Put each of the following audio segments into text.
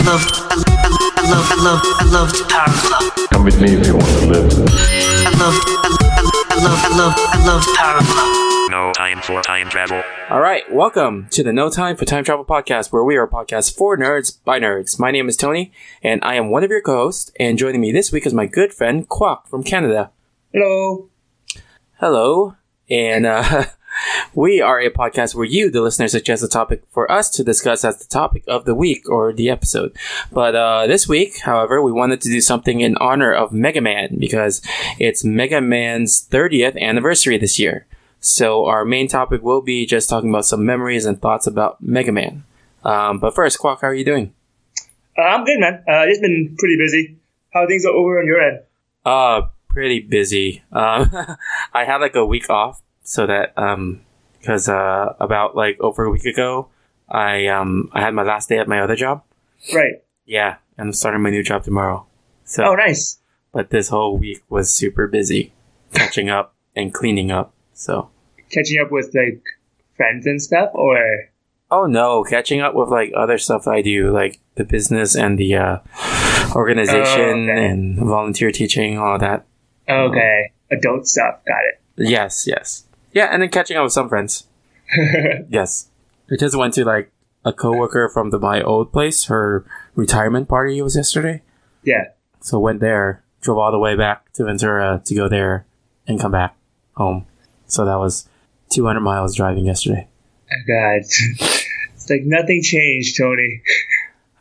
I love, I love, I love, I love, I love the power glove. Come with me if you want to live. I love, I love, I love, I love, I love the power glove. No time for time travel. All right, welcome to the No Time for Time Travel podcast, where we are a podcast for nerds by nerds. My name is Tony, and I am one of your co-hosts. And joining me this week is my good friend Quack from Canada. Hello. Hello, and uh, we are a podcast where you, the listener, suggest a topic for us to discuss as the topic of the week or the episode. But uh, this week, however, we wanted to do something in honor of Mega Man because it's Mega Man's 30th anniversary this year. So our main topic will be just talking about some memories and thoughts about Mega Man. Um, but first, Quack, how are you doing? Uh, I'm good, man. Uh, just been pretty busy. How are things over on your end? Uh, pretty busy. Um, I had like a week off so that um, because uh, about like over a week ago, I um I had my last day at my other job. Right. Yeah, and I'm starting my new job tomorrow. So, Oh, nice. but this whole week was super busy, catching up and cleaning up. So, Catching up with like friends and stuff, or oh no, catching up with like other stuff I do, like the business and the uh, organization Oh, okay. and volunteer teaching, all that. okay, adult stuff. Got it. Yes, yes, yeah, and then catching up with some friends. Yes. I just went to like a coworker from the my old place. Her retirement party was yesterday. yeah. So went there, drove all the way back to Ventura to go there and come back home. So that was 200 miles driving yesterday. God. it's like nothing changed, Tony.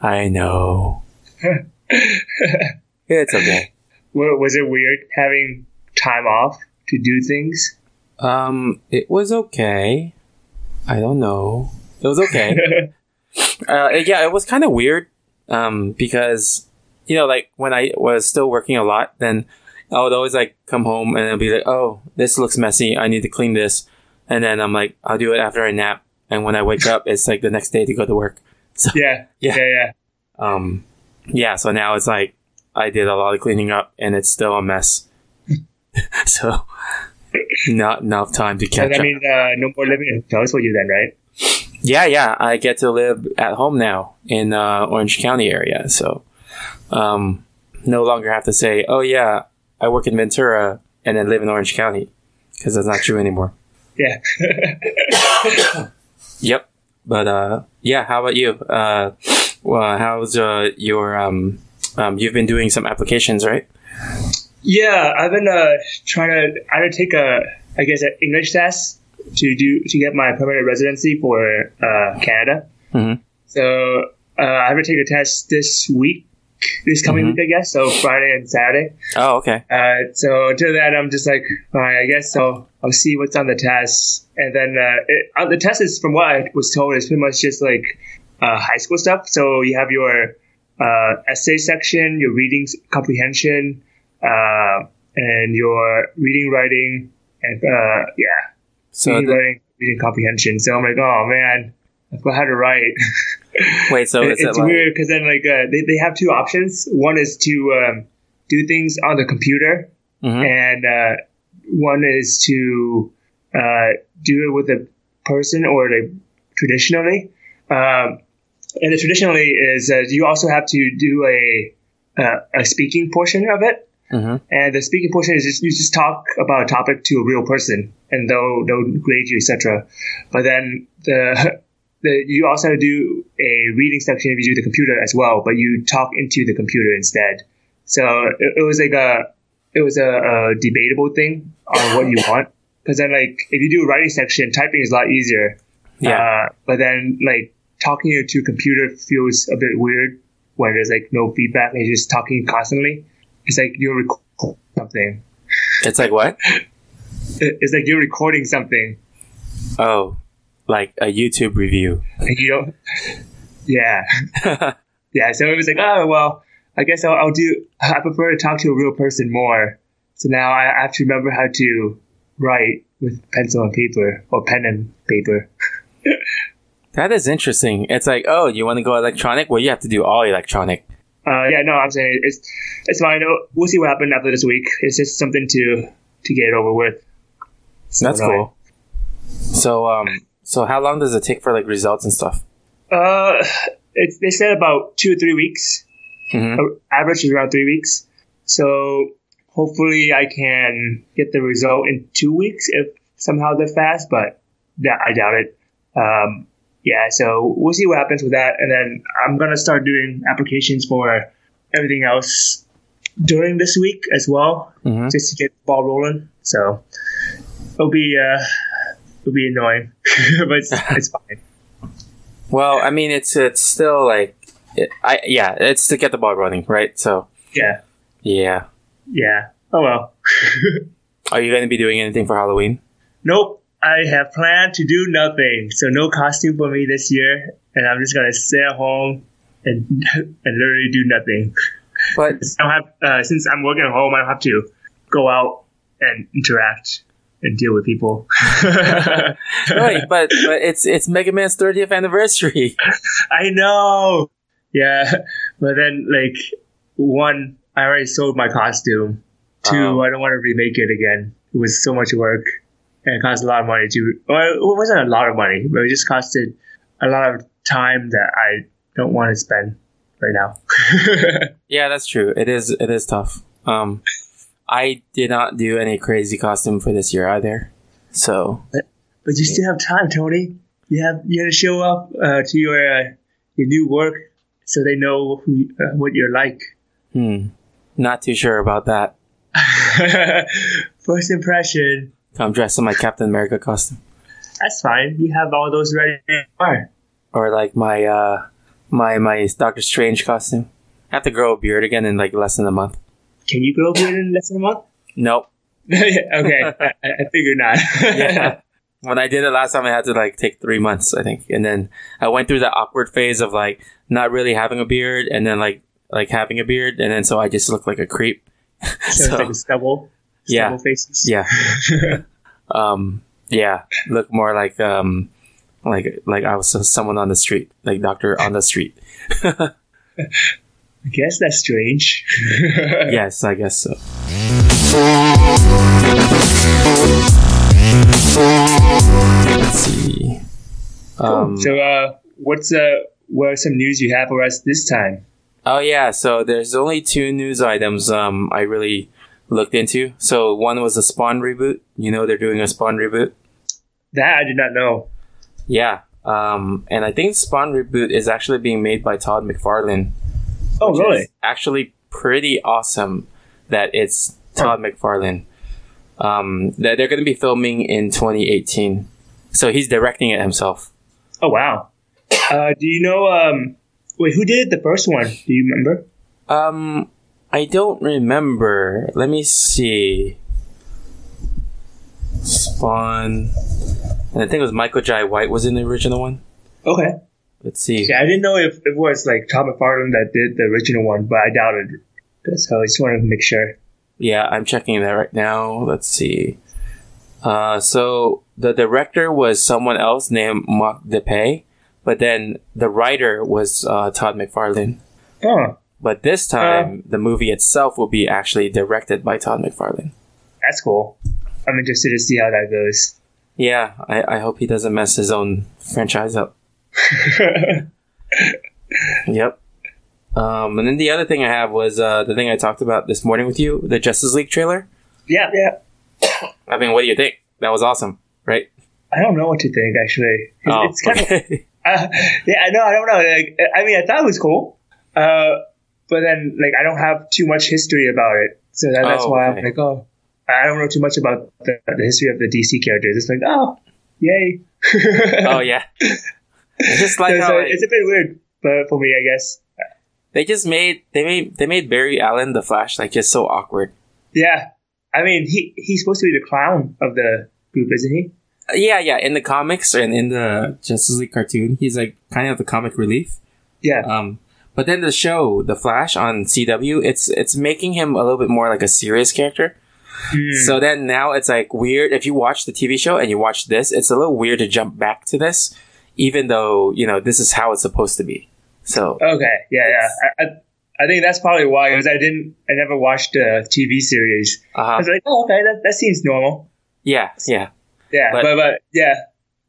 I know. It's okay. Wa- Was it weird having time off to do things? Um, it was okay. I don't know. It was okay. uh, yeah, it was kind of weird. Um, because you know, like when I was still working a lot, then I would always like come home and I'd be like, "Oh, this looks messy. I need to clean this," and then I'm like, "I'll do it after I nap." And when I wake up, it's like the next day to go to work. So yeah. Yeah. Yeah. Yeah. um, yeah. So now it's like I did a lot of cleaning up, and it's still a mess. so not enough time to catch that up. means uh, no more living in hotels for you then, right? Yeah, yeah. I get to live at home now in uh, Orange County area, so um, no longer have to say, "Oh yeah, I work in Ventura and then live in Orange County," because that's not true anymore. Yeah. Yep. But uh, yeah. How about you? Uh, well, how's uh, your um, um, you've been doing some applications, right? Yeah, I've been uh, trying to I had to take a, I guess, an English test to do to get my permanent residency for uh, Canada. Mhm. So uh, I have to take a test this week, this coming Mhm. week, I guess. So Friday and Saturday. Oh, okay. Uh, so until then, I'm just like, all right, I guess so. I'll see what's on the test, and then uh, it, uh, the test is, from what I was told, is pretty much just like uh, high school stuff. So you have your uh, essay section, your reading comprehension, uh, and your reading, writing, and uh, yeah, So reading, the, writing, reading comprehension. So I'm like, oh man, I forgot how to write. wait, so It- is it like weird because then like uh, they, they have two options. One is to um, do things on the computer, Mhm. and uh, one is to uh, do it with a person or like traditionally. Um, and the traditionally is that you also have to do a uh, a speaking portion of it. Mhm. And the speaking portion is just you just talk about a topic to a real person, and they'll they'll grade you, etc. But then the the you also do a reading section if you do the computer as well, but you talk into the computer instead. So it, it was like a it was a, a debatable thing on what you want. Because then like if you do a writing section, typing is a lot easier. Yeah. Uh, but then like talking to a computer feels a bit weird when there's like no feedback and you're just talking constantly. It's like you're recording something. it's like what? It's like you're recording something Oh, like a YouTube review. you don't. Yeah, yeah. So it was like, oh well, I guess I'll, I'll do. I prefer to talk to a real person more. So now I have to remember how to write with pencil and paper or pen and paper. That is interesting. It's like, oh, you want to go electronic? Well, you have to do all electronic. Uh, yeah, no, I'm saying it's it's fine. We'll see what happens after this week. It's just something to to get it over with. So, That's no, cool. So, um, so how long does it take for like results and stuff? Uh, it's they said about two or three weeks. hmm Uh, Average is around three weeks. So hopefully I can get the result in two weeks if somehow they're fast, but that I doubt it. Um, yeah, so we'll see what happens with that, and then I'm gonna start doing applications for everything else during this week as well, hmm just to get the ball rolling. So it'll be uh, it'll be annoying, but it's, it's fine. Well, I mean, it's it's still like, it, I yeah, it's to get the ball running, right? So Yeah, yeah. yeah. Oh well. Are you going to be doing anything for Halloween? Nope. I have planned to do nothing. So no costume for me this year, and I'm just gonna stay at home and and literally do nothing. But I don't have uh, since I'm working at home. I don't have to go out and interact and deal with people. right, but but it's it's Mega Man's 30th anniversary. I know. Yeah, but then like one, I already sold my costume. Two, Oh. I don't want to remake it again. It was so much work and it cost a lot of money to. Well, it wasn't a lot of money, but it just costed a lot of time that I don't want to spend right now. Yeah, that's true. It is it is tough. Um, I did not do any crazy costume for this year either. So but you still have time, Tony. You have you have to show up uh, to your uh, your new work so they know who uh, what you're like. hmm, not too sure about that. First impression. I'm dressed in my Captain America costume, That's fine. You have all those ready. Or like my uh my my Doctor Strange costume. I have to grow a beard again in like less than a month. Can you grow a beard in less than a month? Nope. okay, I, I figured not. yeah. When I did it last time, I had to like take three months, I think, and then I went through that awkward phase of like not really having a beard, and then like like having a beard, and then so I just looked like a creep. so it's like a stubble. Yeah. Faces. yeah, um, yeah, look more like um like like I was someone on the street, like doctor on the street. I guess that's strange. yes, I guess so. Let's see. Um, so, uh, what's uh, what are some news you have for us this time? Oh yeah, so there's only two news items um I really looked into. So one was a Spawn reboot. You know they're doing a Spawn reboot. That I did not know. Yeah. Um and I think Spawn reboot is actually being made by Todd McFarlane. Oh, really? actually pretty awesome that it's Todd McFarlane. Um that they're going to be filming in 2018. So he's directing it himself. Oh, wow. Uh, do you know? Um, wait, who did the first one? Do you remember? Um, I don't remember. Let me see. Spawn. And I think it was Michael Jai White was in the original one. Okay. Let's see. Yeah, I didn't know if it was like Todd McFarlane that did the original one, but I doubted. it. So I just wanted to make sure. Yeah, I'm checking that right now. Let's see. Uh, so the director was someone else named Mark Dippé, but then the writer was uh, Todd McFarlane. Oh, But this time, the movie itself will be actually directed by Todd McFarlane. that's cool. I'm interested to see how that goes. Yeah, I, I hope he doesn't mess his own franchise up. Yep. Um, and then the other thing I have was uh, the thing I talked about this morning with you, the Justice League trailer. yeah, yeah. I mean, what do you think? That was awesome, right? I don't know what to think actually. It's, Oh, it's kind of uh, yeah. I know. I don't know. Like, I mean, I thought it was cool, uh, but then like I don't have too much history about it, so that, that's Oh, why okay. I'm like, oh, I don't know too much about the, the history of the DC characters. It's like, oh, yay. oh yeah. It's just like so, so like, it's a bit weird, but for me, I guess. they just made they made they made Barry Allen the Flash like just so awkward. Yeah, I mean, he he's supposed to be the clown of the group, isn't he? Uh, Yeah, yeah. In the comics and in the Justice League cartoon, he's like kind of the comic relief. Yeah. Um, but then the show, The Flash on CW, it's it's making him a little bit more like a serious character. Hmm. So then now it's like weird. If you watch the TV show and you watch this, it's a little weird to jump back to this, even though you know this is how it's supposed to be. So Okay, yeah, yeah. I, I, I think that's probably why, because I didn't, I never watched a TV series. I uh, was like, oh, okay, that, that seems normal. yeah, yeah, Yeah, But- but but, yeah,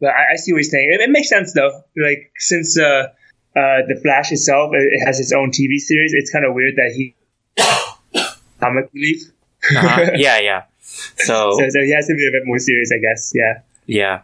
but I, I see what you're saying. It, it makes sense though. Like since uh, uh, the Flash itself, it, has its own TV series. It's kind of weird that he comic relief. Uh-huh. yeah, yeah. So, So, so he has to be a bit more serious, I guess. Yeah. yeah.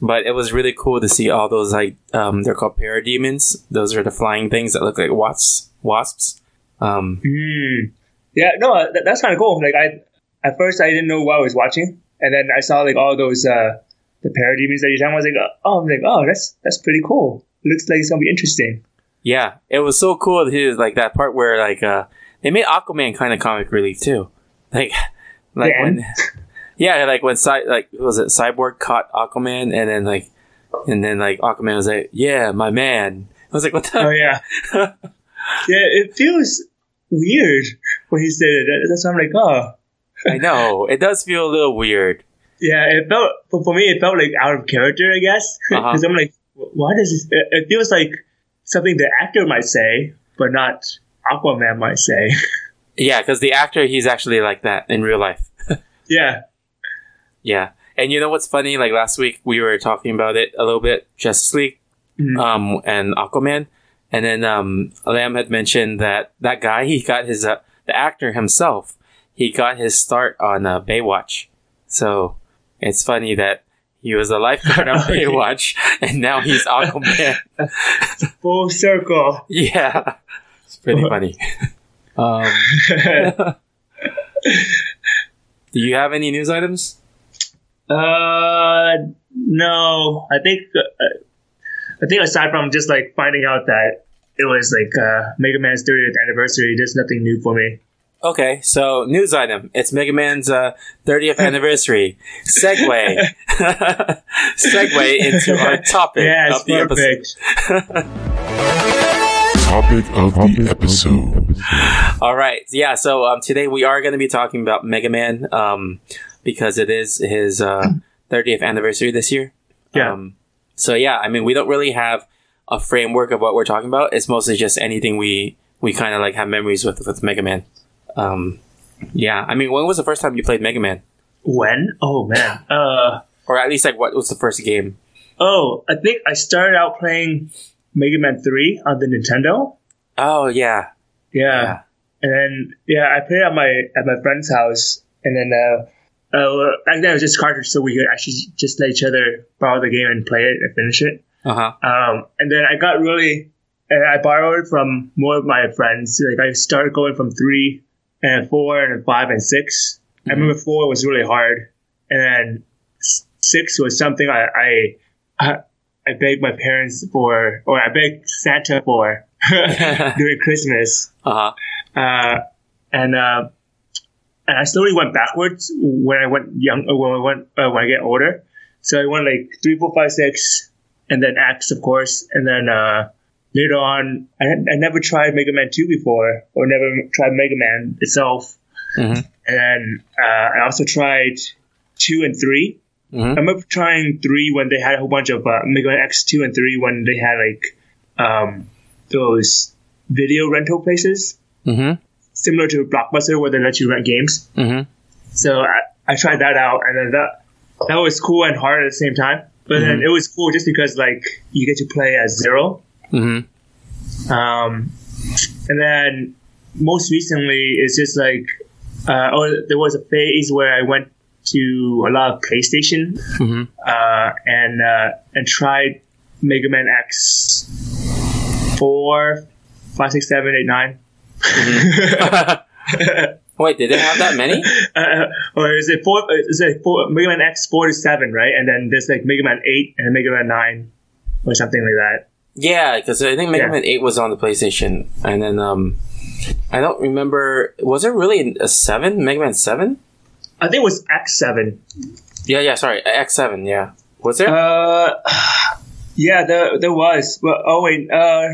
But it was really cool to see all those like um they're called parademons. Those are the flying things that look like wasps wasps. Um Mm. Yeah, no, uh, that, that's kind of cool. Like I, at first I didn't know what I was watching, and then I saw like all those uh, the parademons that you're talking. about. I was like, oh, I'm like, oh, that's that's pretty cool. Looks like it's gonna be interesting. yeah, it was so cool to hear like that part where like uh they made Aquaman kind of comic relief too. Like like when Yeah, like when Cy- like was it Cyborg caught Aquaman and then like and then like Aquaman was like, "Yeah, my man." I was like, "What the?" Oh yeah, yeah. It feels weird when he said it. That's why I'm like, oh, I know it does feel a little weird. yeah. It felt for, me, it felt like out of character, I guess, Uh-huh. because I'm like, why does? It, it feels like something the actor might say, but not Aquaman might say. Yeah, because the actor he's actually like that in real life. yeah. Yeah, and you know what's funny? Like last week we were talking about it a little bit, Justice League, Mhm. um, and Aquaman, and then um, Lamb had mentioned that that guy he got his uh, the actor himself he got his start on uh, Baywatch, so it's funny that he was a lifeguard on. Baywatch, and now he's Aquaman. Full circle. yeah, it's pretty funny. Um, do you have any news items? Uh, no. I think uh, I think aside from just like finding out that it was like uh, Mega Man's 30th anniversary, there's nothing new for me. Okay, so news item. It's Mega Man's uh, 30th anniversary. Segue. Segue into our topic Yeah, of the episode. Topic of the episode. All right. Yeah, so um, today we are going to be talking about Mega Man um, because it is his uh, 30th anniversary this year. Yeah. Um, so, yeah, I mean, we don't really have a framework of what we're talking about. It's mostly just anything we, we kind of like have memories with with Mega Man. Um, yeah, I mean, when was the first time you played Mega Man? When? Oh man. Uh Or at least, like, what was the first game? oh, I think I started out playing Mega Man 3 on the Nintendo. Oh, yeah. Yeah. Yeah. And then yeah, I played at my at my friend's house, and then uh, uh back then it was just cartridge, so we could actually just let each other borrow the game and play it and finish it. Uh huh. Um, and then I got really, and I borrowed from more of my friends. Like I started going from three and four and five and 6 I remember four was really hard, and then six was something I I I, begged my parents for, or I begged Santa for during Christmas. Uh huh. Uh, and uh, and I slowly went backwards when I went young, uh, when I went uh, when I get older. So I went like three, four, five, six, and then X, of course, and then uh, later on, I, I never tried Mega Man two before, or never tried Mega Man itself. Mhm. And then uh, I also tried two and 3 Mhm. I remember trying three when they had a whole bunch of uh, Mega Man X two and three when they had like um, those video rental places Mm similar to Blockbuster where they let you rent games. hmm. Mm So I, I tried that out, and then that that was cool and hard at the same time. But then it was cool just because like you get to play as Zero. Hmm. Mm hmm. Um, and then most recently, it's just like uh, oh, there was a phase where I went to a lot of PlayStation Mm-hmm. uh, and uh, and tried Mega Man X four, five, six, seven, eight, nine. Wait, did they have that many? uh, or is it four? Is it four? Mega Man X four to seven, right? And then there's like Mega Man eight and Mega Man nine, or something like that. Yeah, because I think Mega Yeah. Man Eight was on the PlayStation, and then um, I don't remember. Was there really a seven? Mega Man Seven? I think it was X seven. Yeah, yeah. Sorry, X Seven. Yeah, was there? Uh, yeah, there there was. But oh wait, uh,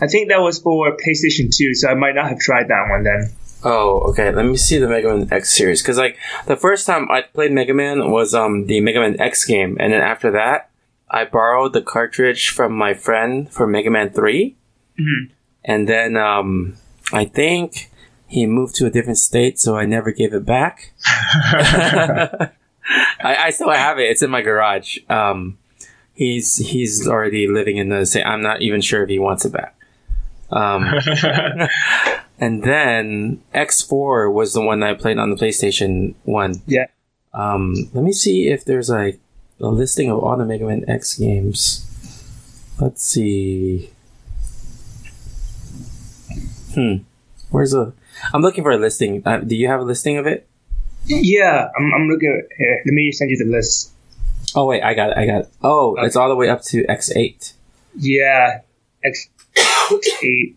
I think that was for PlayStation two, so I might not have tried that one then. oh, okay. Let me see the Mega Man X series because like the first time I played Mega Man was um the Mega Man X game, and then after that, I borrowed the cartridge from my friend for Mega Man 3 Mhm. and then um I think he moved to a different state, so I never gave it back. I, I still have it. It's in my garage. Um, he's he's already living in the same. I'm not even sure if he wants it back. Um, and then X4 was the one that I played on the PlayStation One. Yeah. Um, let me see if there's like a listing of all the Mega Man X games. Let's see. Hmm. Where's the? I'm looking for a listing. Uh, do you have a listing of it? Yeah, I'm, I'm looking at here. Let me send you the list. Oh wait, I got it. I got it. Oh, it's all the way up to X8. Yeah, X eight.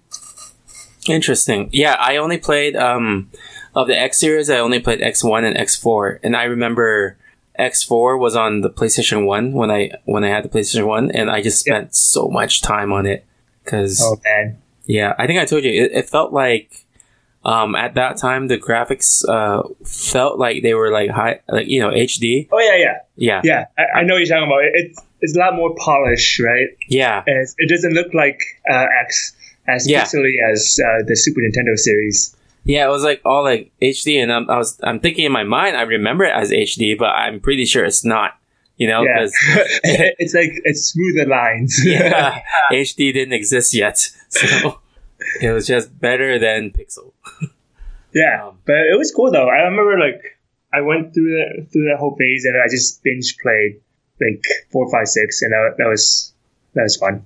Interesting. Yeah, I only played um of the X series. I only played X1 and X4, and I remember X4 was on the PlayStation One when I when I had the PlayStation One, and I just spent so much time on it because Oh man, yeah, I think I told you it, it felt like um at that time the graphics uh felt like they were like high like you know HD. oh yeah, yeah, Yeah, yeah. I, I know what you're talking about. It's it's a lot more polished, right? yeah, it's- it doesn't look like uh, X as Yeah. pixely as uh, the Super Nintendo series. Yeah. It was like all like HD, and I'm, I was I'm thinking in my mind I remember it as HD, but I'm pretty sure it's not. You know, Yeah, it's like it's smoother lines. yeah, HD didn't exist yet, so it was just better than Pixel. Yeah, Um, but it was cool though. I remember like I went through the through that whole phase and I just binge played like four, five, six, and that, that was that was fun.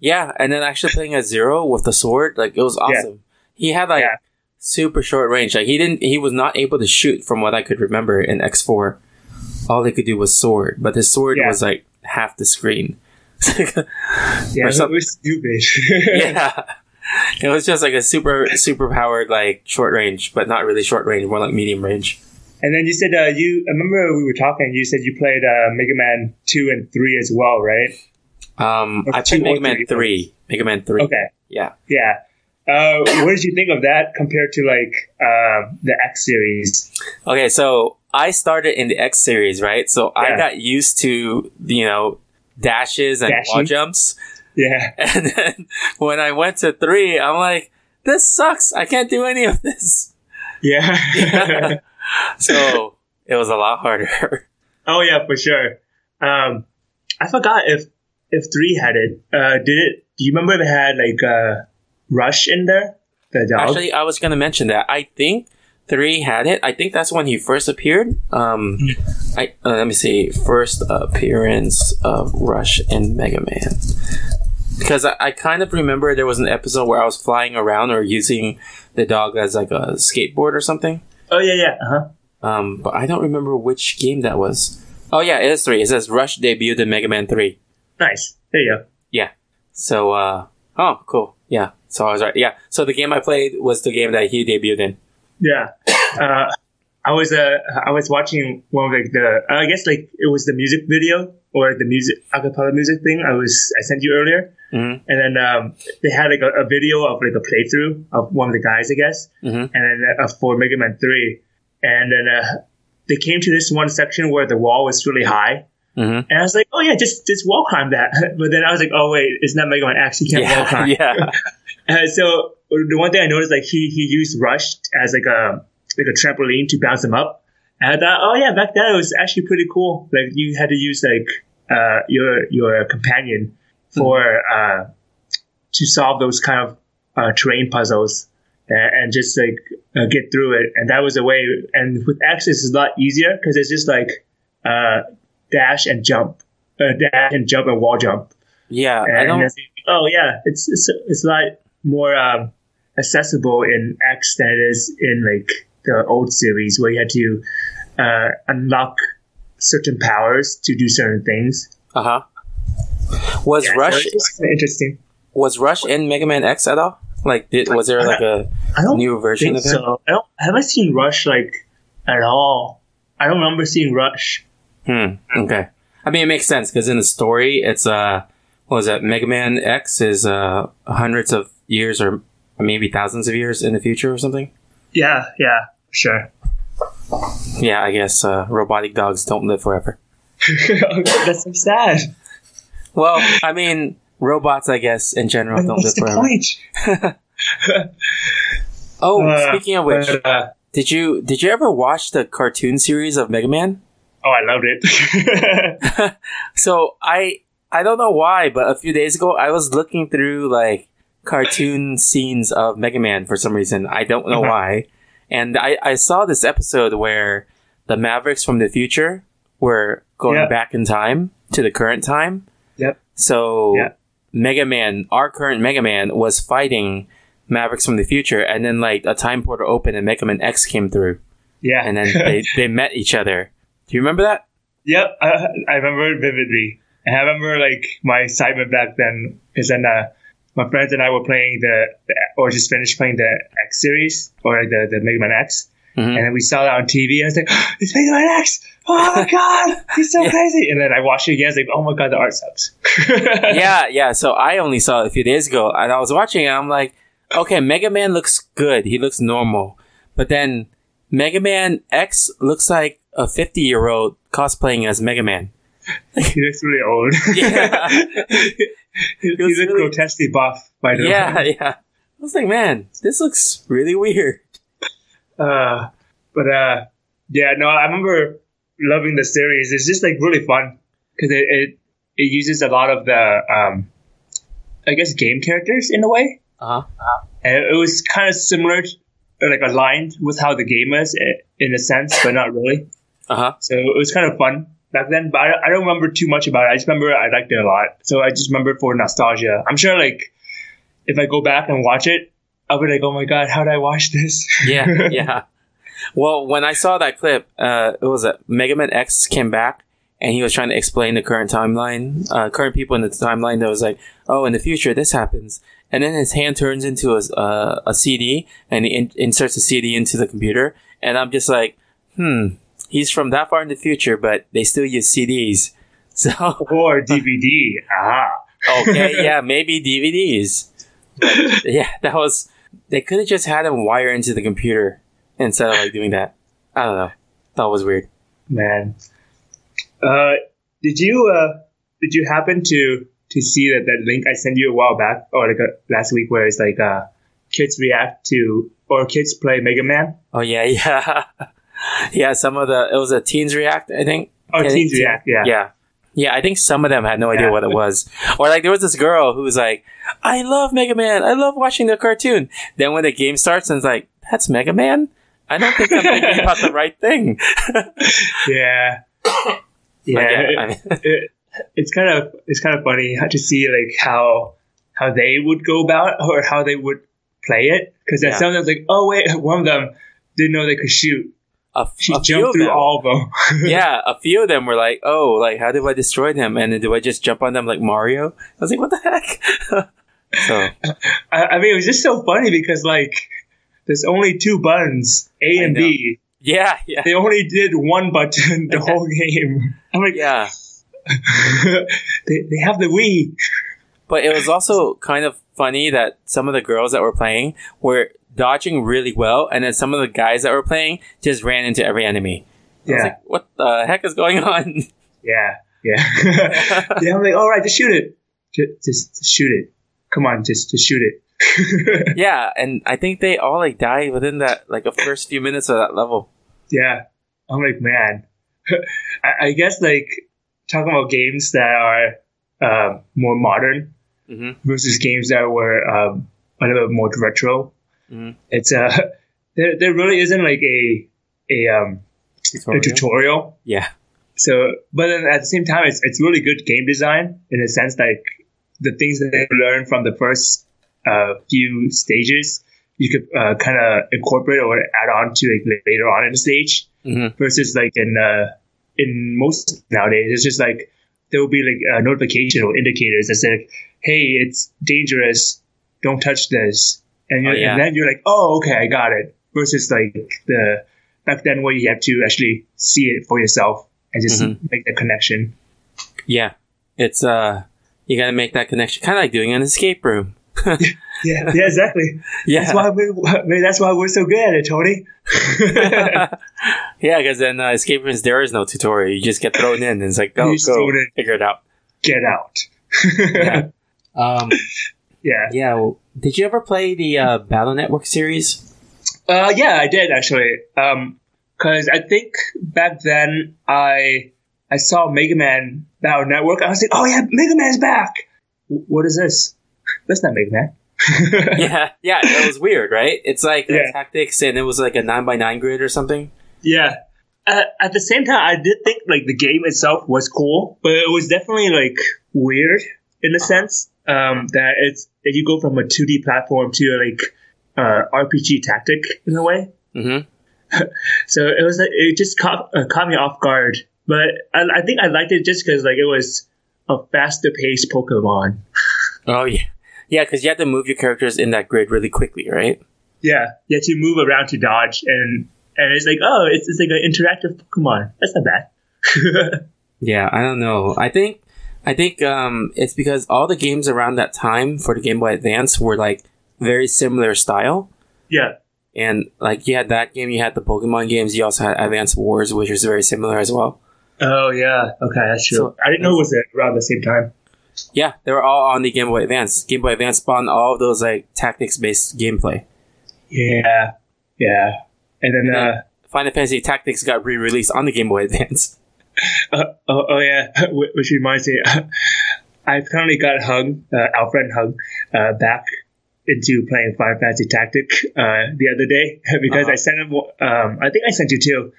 Yeah, and then actually playing a zero with the sword, like it was awesome. He had like Yeah. Super short range. Like he didn't, he was not able to shoot from what I could remember in X four. All he could do was sword, but his sword Yeah. was like half the screen. yeah, Or it was stupid. yeah, it was just like a super super powered like short range, but not really short range, more like medium range. and then you said uh, you I remember we were talking. You said you played uh, Mega Man two and three as well, right? Um, Or I played Mega Man three. three. Mega Man three. Okay, Yeah. yeah. Uh, what did you think of that compared to like uh, the X series? Okay, so I started in the X series, right? So I got used to you know dashes and wall jumps. Yeah, And then when I went to three, I'm like, this sucks. I can't do any of this. yeah. So it was a lot harder. Oh yeah, for sure. Um, I forgot if if three had it. Uh, did it? Do you remember if it had like uh, Rush in there? The dog. Actually, I was going to mention that. I think three had it. I think that's when he first appeared. Um, I uh, let me see. First appearance of Rush in Mega Man. Because I, I kind of remember there was an episode where I was flying around or using the dog as like a skateboard or something. oh yeah, yeah. Uh huh. Um, but I don't remember which game that was. Oh yeah, it is three. It says Rush debuted in Mega Man three. Nice. There you go. Yeah. So uh oh cool. Yeah. So I was right. Yeah. So the game I played was the game that he debuted in. Yeah. Uh, I was uh, I was watching one of like the I guess like it was the music video or the music acapella music thing. I was I sent you earlier, Mhm. and then um, they had like a, a video of like a playthrough of one of the guys, I guess, Mhm. and then uh, for Mega Man Three, and then uh, they came to this one section where the wall was really high. Mhm. And I was like, oh yeah, just just wall climb that. But then I was like, oh wait, it's not Mega Man X. You can't wall Yeah. climb. yeah. Uh, so the one thing I noticed, like he he used Rush as like a like a trampoline to bounce him up, and I thought, oh yeah, back then it was actually pretty cool. Like you had to use like uh, your your companion for uh, to solve those kind of uh, terrain puzzles and, and just like uh, get through it. And that was the way. And with X, it's a lot easier because it's just like uh, dash and jump, uh, dash and jump and wall jump. Yeah. I don't oh yeah, it's it's it's a lot more um, accessible in X than it is in like the old series where you had to uh, unlock certain powers to do certain things. uh-huh. Was Yeah, Rush interesting. was Rush in Mega Man X at all? Like did was there like a I new version of him? so. I don't I haven't seen Rush like at all. I don't remember seeing Rush. Hmm. Okay. I mean, it makes sense because in the story, it's uh, what was that? Mega Man X is uh hundreds of years or maybe thousands of years in the future or something. Yeah, yeah, sure. Yeah, I guess uh, robotic dogs don't live forever. That's so sad. Well, I mean, robots, I guess, in general, don't live forever. point? Oh, Uh, speaking of which, but, uh, did you did you ever watch the cartoon series of Mega Man? Oh, I loved it. So I I don't know why, but a few days ago I was looking through like cartoon scenes of Mega Man for some reason. I don't know Uh-huh. why. And I, I saw this episode where the Mavericks from the future were going Yeah. back in time to the current time. yep. So Yeah. Mega Man, our current Mega Man, was fighting Mavericks from the future, and then like a time portal opened and Mega Man X came through, Yeah. and then they, they met each other. Do you remember that? Yep, I, I remember it vividly. And I remember like my excitement back then is then uh, my friends and I were playing the, the or just finished playing the X series or the the Mega Man X, Mhm. and then we saw that on TV. I was like, "It's Mega Man X! Oh my god, he's so Yeah. crazy!" And then I watched it again. I was like, "Oh my god, the art sucks." yeah, yeah. So I only saw it a few days ago, and I was watching it. I'm like, okay, Mega Man looks good. He looks normal, but then Mega Man X looks like a 50 year old cosplaying as Mega Man. he looks really old. Yeah. He, he looks looks really- grotesquely buff. By the Yeah, way. yeah. yeah. I was like, man, this looks really weird. Uh, but uh, yeah, no, I remember loving the series. It's just like really fun because it, it it uses a lot of the um, I guess game characters in a way, Uh huh. and it was kind of similar, to, like aligned with how the game is eh, in a sense, but not really. Uh huh. So it was kind of fun back then. But I, I don't remember too much about it. I just remember I liked it a lot. So I just remember for nostalgia. I'm sure like if I go back and watch it, I'll be like, oh my god, how did I watch this? Yeah, yeah. Well, when I saw that clip, uh, it was a Mega Man X came back and he was trying to explain the current timeline, uh, current people in the timeline that was like, oh, in the future this happens. And then his hand turns into a, uh, a CD and he in- inserts a CD into the computer. And I'm just like, hmm, he's from that far in the future, but they still use CDs. So, or DVD. Ah. okay, yeah, maybe DVDs. But, yeah, that was, they could have just had him wire into the computer instead of like doing that. I don't know. That was weird. Man, uh, did you uh, did you happen to to see that that link I sent you a while back or like uh, last week where it's like uh, kids react to or kids play Mega Man? Oh yeah, yeah, yeah. Some of the it was a teens react, I think. Oh, I teens teen- react, yeah. yeah, yeah. I think some of them had no idea Yeah. what it was, or like there was this girl who was like, "I love Mega Man. I love watching the cartoon." Then when the game starts, and it's like, "That's Mega Man." I don't think I'm thinking about the right thing. Yeah, yeah. I mean- it, it- it's kind of it's kind of funny to see like how how they would go about or how they would play it because then Yeah. sometimes like oh wait one of them didn't know they could shoot a, she a few jumped of through them. all of them yeah, a few of them were like, "Oh, like how do I destroy them?" And then do I just jump on them like Mario? I was like, "What the heck?" so I, I mean, it was just so funny because like there's only two buttons, A I and know. B. yeah, yeah, They only did one button the whole game. I'm like, yeah. they, they have the Wii. But it was also kind of funny that some of the girls that were playing were dodging really well, and then some of the guys that were playing just ran into every enemy. Yeah, like, "What the heck is going on?" yeah, yeah. yeah, I'm like, all right, just shoot it. Just, just, just shoot it. Come on, just, just shoot it. yeah, and I think they all like died within that like the first few minutes of that level. yeah, I'm like, man. I, I guess like talking about games that are uh, more modern hmm versus games that were um, a little bit more retro. Mhm. It's uh, there, there really isn't like a a um a tutorial. Yeah, So, but then at the same time, it's it's really good game design in a sense like the things that they learn from the first uh, few stages, you could uh, kind of incorporate or add on to like later on in the stage. hmm Versus like in uh, in most nowadays, it's just like there will be like a notification or indicators that say, like, "Hey, it's dangerous. Don't touch this." And, you're, Oh, yeah. and then you're like, "Oh, okay, I got it." Versus like the back then where you have to actually see it for yourself and just Mhm. make the connection. yeah. It's uh, you got to make that connection, kind of like doing an escape room. Yeah, yeah, exactly. Yeah, That's why we maybe that's why we're so good at it, Tony. yeah, because then uh, escape rooms there is no tutorial. You just get thrown in, and it's like go You go figure it out. Get out. Yeah. Um, yeah. yeah. Well, did you ever play the uh, Battle Network series? Uh, yeah, I did actually. Um, because I think back then I I saw Mega Man Battle Network. I was like, oh yeah, Mega Man's back. W- what is this? That's not Mega Man. yeah, yeah, it was weird, right? It's like Yeah. tactics, and it was like a nine by nine grid or something. Yeah. Uh, at the same time, I did think like the game itself was cool, but it was definitely like weird in a sense um, that it's that you go from a 2D platform to like uh, RPG tactic in a way. Mm-hmm. So it was like it just caught, uh, caught me off guard, but I, I think I liked it just because like it was a faster paced Pokemon. Oh yeah, yeah, because you have to move your characters in that grid really quickly, right? Yeah, you have to move around to dodge, and and it's like oh, it's, it's like an interactive Pokemon. That's not bad. Yeah, I don't know. I think I think um, it's because all the games around that time for the Game Boy Advance were like very similar style. yeah. And like you had that game, you had the Pokemon games, you also had Advance Wars, which was very similar as well. Oh yeah. Okay, that's true. So- I didn't know it was around the same time. Yeah, they were all on the Game Boy Advance. Game Boy Advance spawned all of those like tactics based gameplay. Yeah. Yeah. And then uh, Final Fantasy Tactics got re released on the Game Boy Advance. uh oh, oh yeah, which reminds me, I finally got Hung, uh, our friend Hung, uh, back into playing Final Fantasy Tactic uh, the other day because Uh-huh. I sent him. Um, I think I sent you too.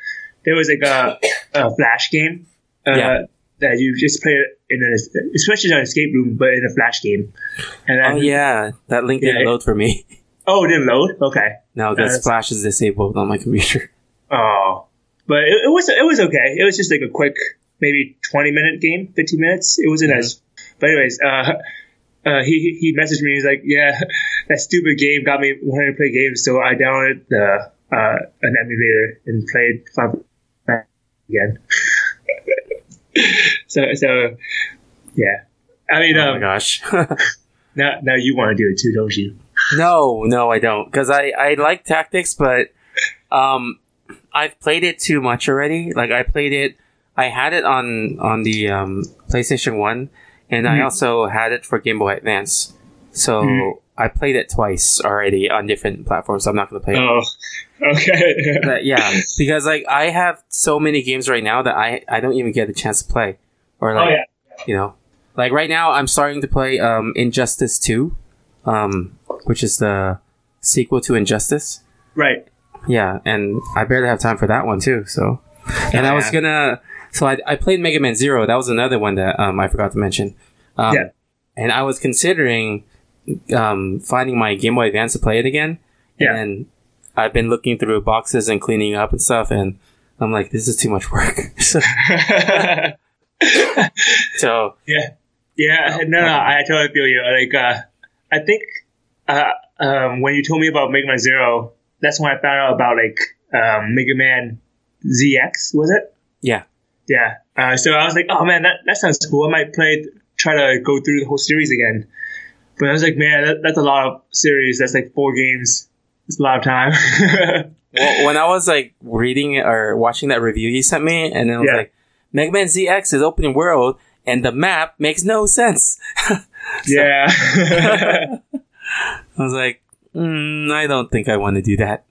There was like a, a flash game. Uh, Yeah. That you just play in an, especially in an escape room, but in a flash game. And then, Oh yeah, that link didn't Yeah. load for me. Oh, it didn't load. Okay. No, because That's- Flash is disabled on my computer. Oh, but it, it was it was okay. It was just like a quick, maybe twenty minute game, fifteen minutes. It wasn't as. But anyways, uh, uh, he he messaged me. He's like, "Yeah, that stupid game got me wanting to play games." So I downloaded the uh, an emulator and played Final Fantasy again. so so, yeah. I mean, Oh my um, gosh. now now you want to do it too, don't you? no, no, I don't. Because I, I like tactics, but um, I've played it too much already. Like I played it, I had it on on the um, PlayStation One, and I Mhm. also had it for Game Boy Advance. So Mhm. I played it twice already on different platforms. I'm not going to play it. Oh, okay. But yeah, because like I have so many games right now that I I don't even get a chance to play, or oh like yeah. you know, like right now I'm starting to play um Injustice Two, um which is the sequel to Injustice. Right. Yeah, and I barely have time for that one too. So, and I was Yeah. gonna, so I I played Mega Man Zero. That was another one that um I forgot to mention. Um, Yeah. and I was considering um finding my Game Boy Advance to play it again. Yeah. And I've been looking through boxes and cleaning up and stuff, and I'm like, this is too much work. so, so Yeah, yeah. No, no, I totally feel you. Like, uh, I think uh, um, when you told me about Mega Man Zero, that's when I found out about like um, Mega Man ZX. Was it? yeah, Yeah. Uh, so I was like, oh man, that, that sounds cool. I might play, try to go through the whole series again. But I was like, man, that, that's a lot of series. That's like four games. It's a lot of time. well, when I was like reading or watching that review you sent me, and then I was Yeah. like, Mega Man ZX is open world, and the map makes no sense. yeah. I was like, mm, I don't think I want to do that.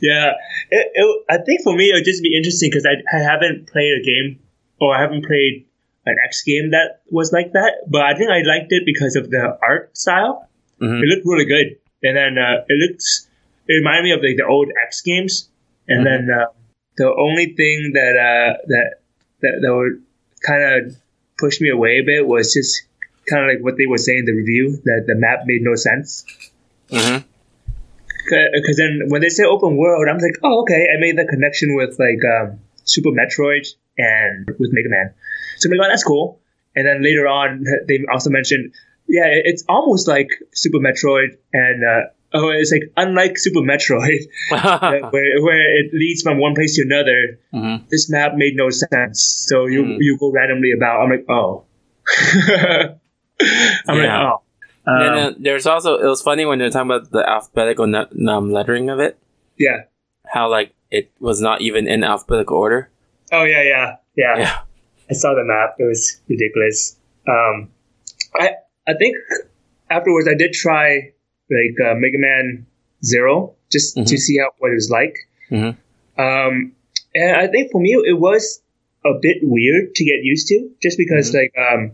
Yeah, it, it, I think for me it would just be interesting because I, I haven't played a game or I haven't played an X game that was like that. But I think I liked it because of the art style. Mhm. It looked really good, and then uh, it looks it reminded me of like the old X games. And then uh, the only thing that uh, that that that would kind of push me away a bit was just kind of like what they were saying in the review that the map made no sense hmm because then when they say open world, I'm like, oh, okay. I made the connection with like um, Super Metroid and with Mega Man. So I'm like, oh, that's cool. And then later on, they also mentioned, yeah, it's almost like Super Metroid, and uh, oh, it's like unlike Super Metroid, uh, where where it leads from one place to another. hmm This map made no sense. So you Mm. you go randomly about. I'm like, oh. I'm Yeah. like, oh. And then Um, uh, there's also it was funny when they're talking about the alphabetical um, lettering of it, yeah. how like it was not even in alphabetical order. Oh yeah, yeah, yeah. Yeah. I saw the map. It was ridiculous. Um, I I think afterwards I did try like uh, Mega Man Zero just to Mhm. see how what it was like. Mhm. Um, and I think for me it was a bit weird to get used to, just because like um,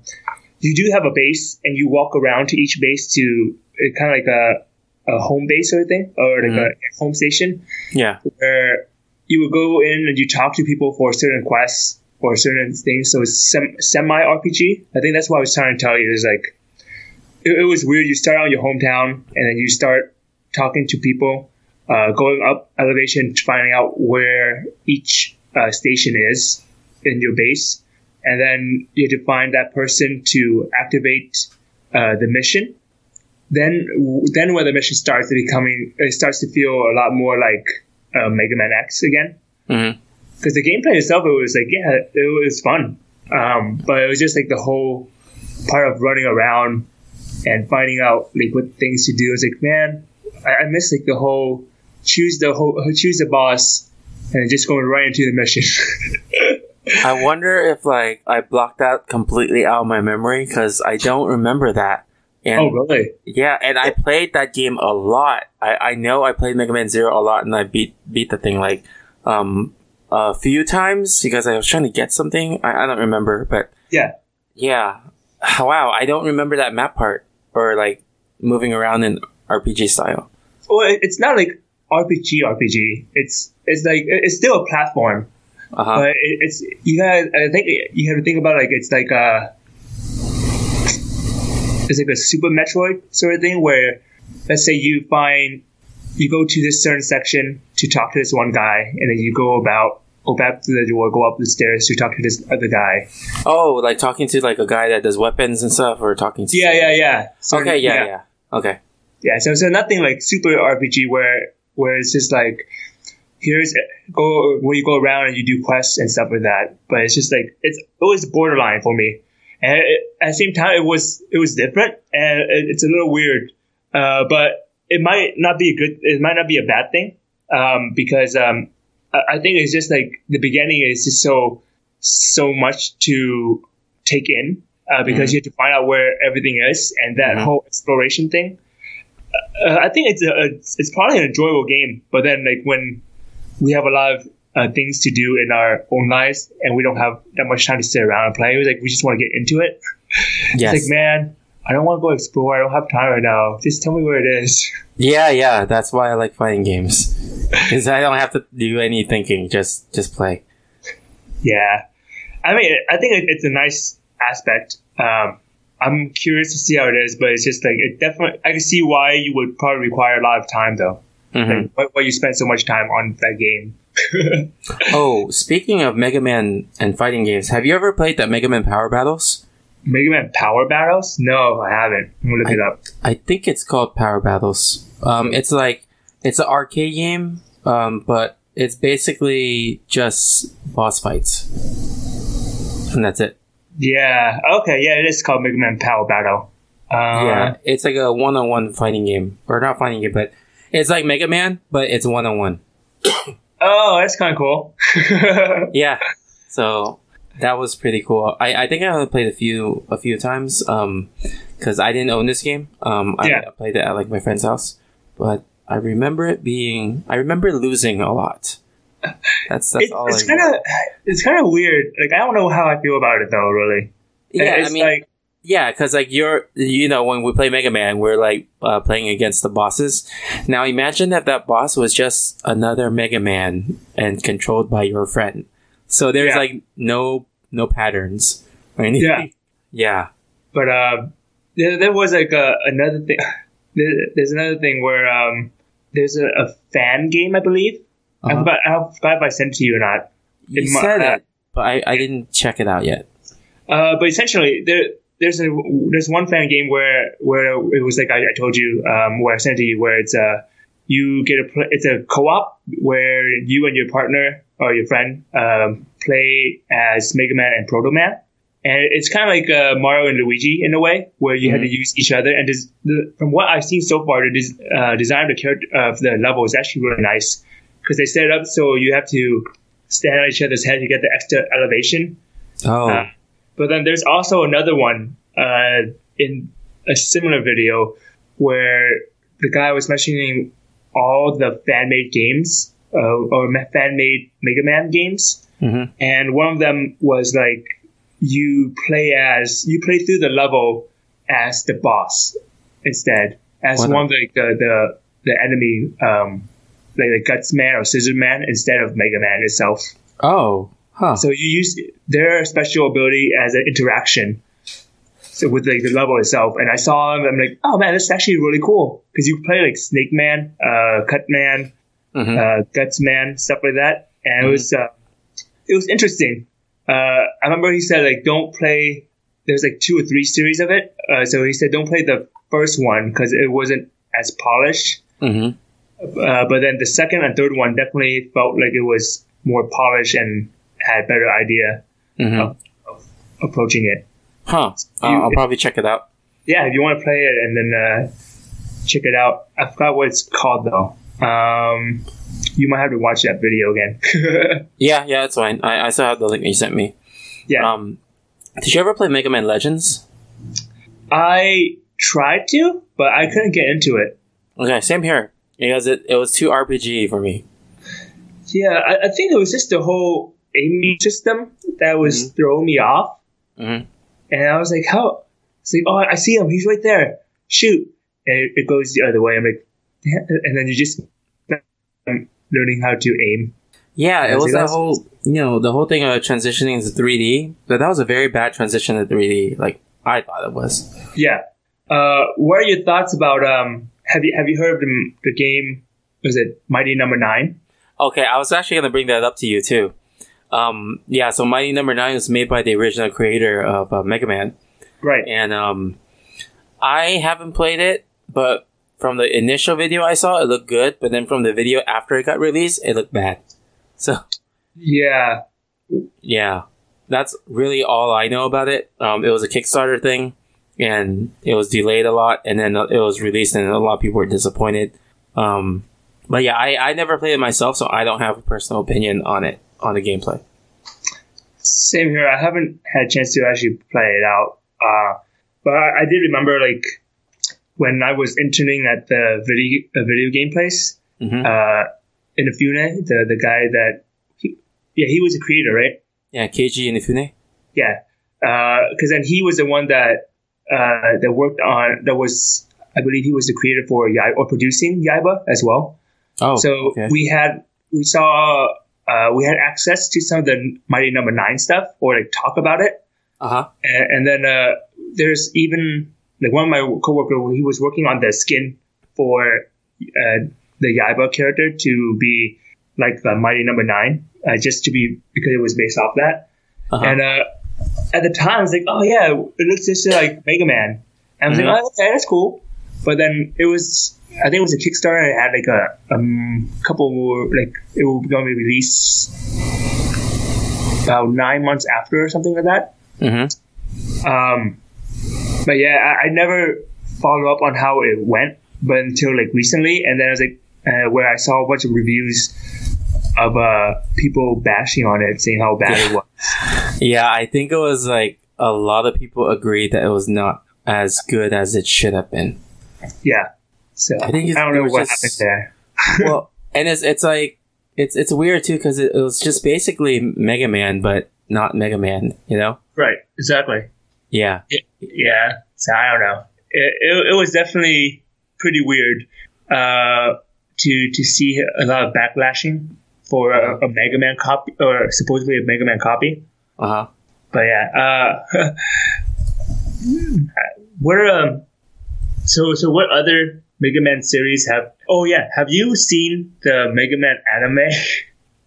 you do have a base and you walk around to each base to kind of like a a home base sort of thing or like a home station Yeah. where you would go in and you talk to people for certain quests or certain things. So it's sem- semi RPG. I think that's what I was trying to tell you. Is like it, it was weird. You start out in your hometown and then you start talking to people, uh, going up elevation, finding out where each uh, station is in your base, and then you have to find that person to activate uh, the mission. Then, then when the mission starts, it becoming it starts to feel a lot more like uh, Mega Man X again. Mhm. Because the gameplay itself, it was like yeah, it was fun, um, but it was just like the whole part of running around and finding out like what things to do. I was like, man, I, I miss like the whole choose the whole choose the boss and just going right into the mission. I wonder if like I blocked that completely out of my memory because I don't remember that. And oh really? yeah, and I played that game a lot. I, I know I played Mega Man Zero a lot, and I beat beat the thing like um a few times because I was trying to get something. I, I don't remember, but Yeah. yeah, wow, I don't remember that map part or like moving around in RPG style. Well, it's not like RPG RPG. It's it's like it's still a platform, Uh huh. but it, it's you had I think you have to think about like it's like a it's like a Super Metroid sort of thing where let's say you find you go to this certain section to talk to this one guy, and then you go about go back to the door, go up the stairs to talk to this other guy. Oh, like talking to like a guy that does weapons and stuff, or talking to Yeah, yeah, yeah. So, Okay, yeah, yeah, okay. Yeah, so so nothing like super RPG where where it's just like here's go where you go around and you do quests and stuff like that. But it's just like it's it was borderline for me, and it, at the same time it was it was different and it, it's a little weird. Uh, but it might not be a good it might not be a bad thing um, because um, I, I think it's just like the beginning is just so so much to take in uh, because you have to find out where everything is and that Mhm. whole exploration thing uh, I think it's a, it's probably an enjoyable game. But then like when we have a lot of uh, things to do in our own lives and we don't have that much time to sit around and play, like we just want to get into it. Yes. It's like man, I don't want to go explore. I don't have time right now. Just tell me where it is. Yeah, yeah. That's why I like fighting games because I don't have to do any thinking. Just just play. Yeah, I mean, I think it's a nice aspect. Um, I'm curious to see how it is, but it's just like it definitely. I can see why you would probably require a lot of time though. Mhm. Like, why, why you spend so much time on that game. Oh, speaking of Mega Man and fighting games, have you ever played that Mega Man Power Battles? Mega Man Power Battles? No, I haven't. I'm gonna look it up. I think it's called Power Battles. Um, it's like it's an arcade game, um, but it's basically just boss fights, and that's it. Yeah. Okay. Yeah, it is called Mega Man Power Battle. Uh, yeah, it's like a one-on-one fighting game, or not fighting game, but it's like Mega Man, but it's one-on-one. Oh, that's kind of cool. Yeah, so that was pretty cool. I, I think I only played a few a few times, um, because I didn't own this game. Um, I, Yeah. I played it at like my friend's house, but I remember it being. I remember losing a lot. That's that's It- all. it's kind of it's kind of weird. Like I don't know how I feel about it though. Really. yeah. It's I mean, like Yeah, because like you're, you know, when we play Mega Man, we're like uh, playing against the bosses. Now imagine that that boss was just another Mega Man and controlled by your friend. So there's Yeah. like no no patterns or anything. Yeah. Yeah. but uh, there, there was like a, another thing. There, there's another thing where um, there's a, a fan game, I believe. I Uh-huh. forgot. I forgot if I sent it to you or not. You It said uh, it, but I, I didn't check it out yet. Uh, but essentially, there there's a there's one fan game where where it was like I, I told you um, where I sent to you where it's a you get a it's a co-op where you and your partner or your friend um, play as Mega Man and Proto Man. And it's kind of like uh, Mario and Luigi in a way, where you had to use each other. And des- the, from what I've seen so far, the des- uh, design of the character of the level is actually really nice because they set it up so you have to stand on each other's head to get the extra elevation. Oh, Uh, but then there's also another one uh, in a similar video where the guy was mentioning all the fan made games uh, or fan made Mega Man games, Mhm. and one of them was like you play as you play through the level as the boss instead as What one of the the the, the enemy um like the Guts Man or Scissor Man instead of Mega Man itself. Oh, huh. So you use their special ability as an interaction. So with like the level itself, and I saw him, I'm like, oh man, this is actually really cool because you play like Snake Man, uh, Cut Man, Mhm. uh, Guts Man, stuff like that, and it was uh, it was interesting. Uh, I remember he said like don't play. There's like two or three series of it, uh, so he said don't play the first one because it wasn't as polished. Mhm. Uh, but then the second and third one definitely felt like it was more polished and had a better idea Mhm. of, of approaching it. Huh. Uh, You- I'll probably check it out. Yeah, if you want to play it and then uh, check it out. I forgot what it's called though. Um, you might have to watch that video again. Yeah, yeah, it's fine. I, I still have the link you sent me. yeah, Um, did you ever play Mega Man Legends? I tried to, but I couldn't get into it. Okay, same here. Because it, it was too RPG for me. Yeah, I, I think it was just the whole aiming system that was throwing me off. Mhm. And I was like, how? It's like, oh, I see him. He's right there. Shoot. And it, it goes the other way. I'm like, yeah. and then you just um, learning how to aim. Yeah, it was see, that whole, you know, the whole thing of transitioning to 3D. But that was a very bad transition to 3D. Like, I thought it was. Yeah. Uh, what are your thoughts about um? Have you have you heard of the, the game? Was it Mighty Number Nine? Okay, I was actually going to bring that up to you, too. Um, yeah, so Mighty Number 9 was made by the original creator of uh, Mega Man. Right. And um, I haven't played it, but from the initial video I saw, it looked good. But then from the video after it got released, it looked bad. So Yeah. yeah, that's really all I know about it. Um, it was a Kickstarter thing, and it was delayed a lot, and then it was released, and a lot of people were disappointed. Um, but yeah, I, I never played it myself, so I don't have a personal opinion on it on the gameplay. Same here. I haven't had a chance to actually play it out. Uh, but I, I did remember like when I was interning at the video uh, video game place. hmm Uh, Inafune, the the guy that, he, yeah, he was a creator, right? yeah, Keiji Inafune. Yeah, because then he was the one that uh, that worked on that was I believe he was the creator for Yaiba or producing Yaiba as well. Oh, so okay. we had we saw uh, we had access to some of the Mighty Number Nine stuff or like talk about it, uh huh. and, and then uh, there's even like one of my coworker he was working on the skin for uh, the Yaiba character to be like the Mighty Number Nine, uh, just to be because it was based off that. Uh-huh. And uh, at the time, I was like, oh yeah, it looks just like Mega Man. And I was Mhm. like, oh, okay, that's cool. But then it was, I think it was a Kickstarter. It had like a um, couple more, like it will be going to be released about nine months after or something like that. hmm Um, but yeah, I, I never followed up on how it went, but until like recently, and then I was like, uh, where I saw a bunch of reviews of uh, people bashing on it, saying how bad it was. Yeah, I think it was like a lot of people agreed that it was not as good as it should have been. Yeah. So I I, think it's- don't know what just- happened there. well, and it's it's like it's it's weird too because it, it was just basically Mega Man, but not Mega Man. You know? Right. Exactly. Yeah. Yeah. So I don't know. It, it, it was definitely pretty weird uh, to to see a lot of backlashing for a, a Mega Man copy or supposedly a Mega Man copy. Uh huh. But yeah, uh, what um, so so what other Mega Man series have? Oh yeah, have you seen the Mega Man anime?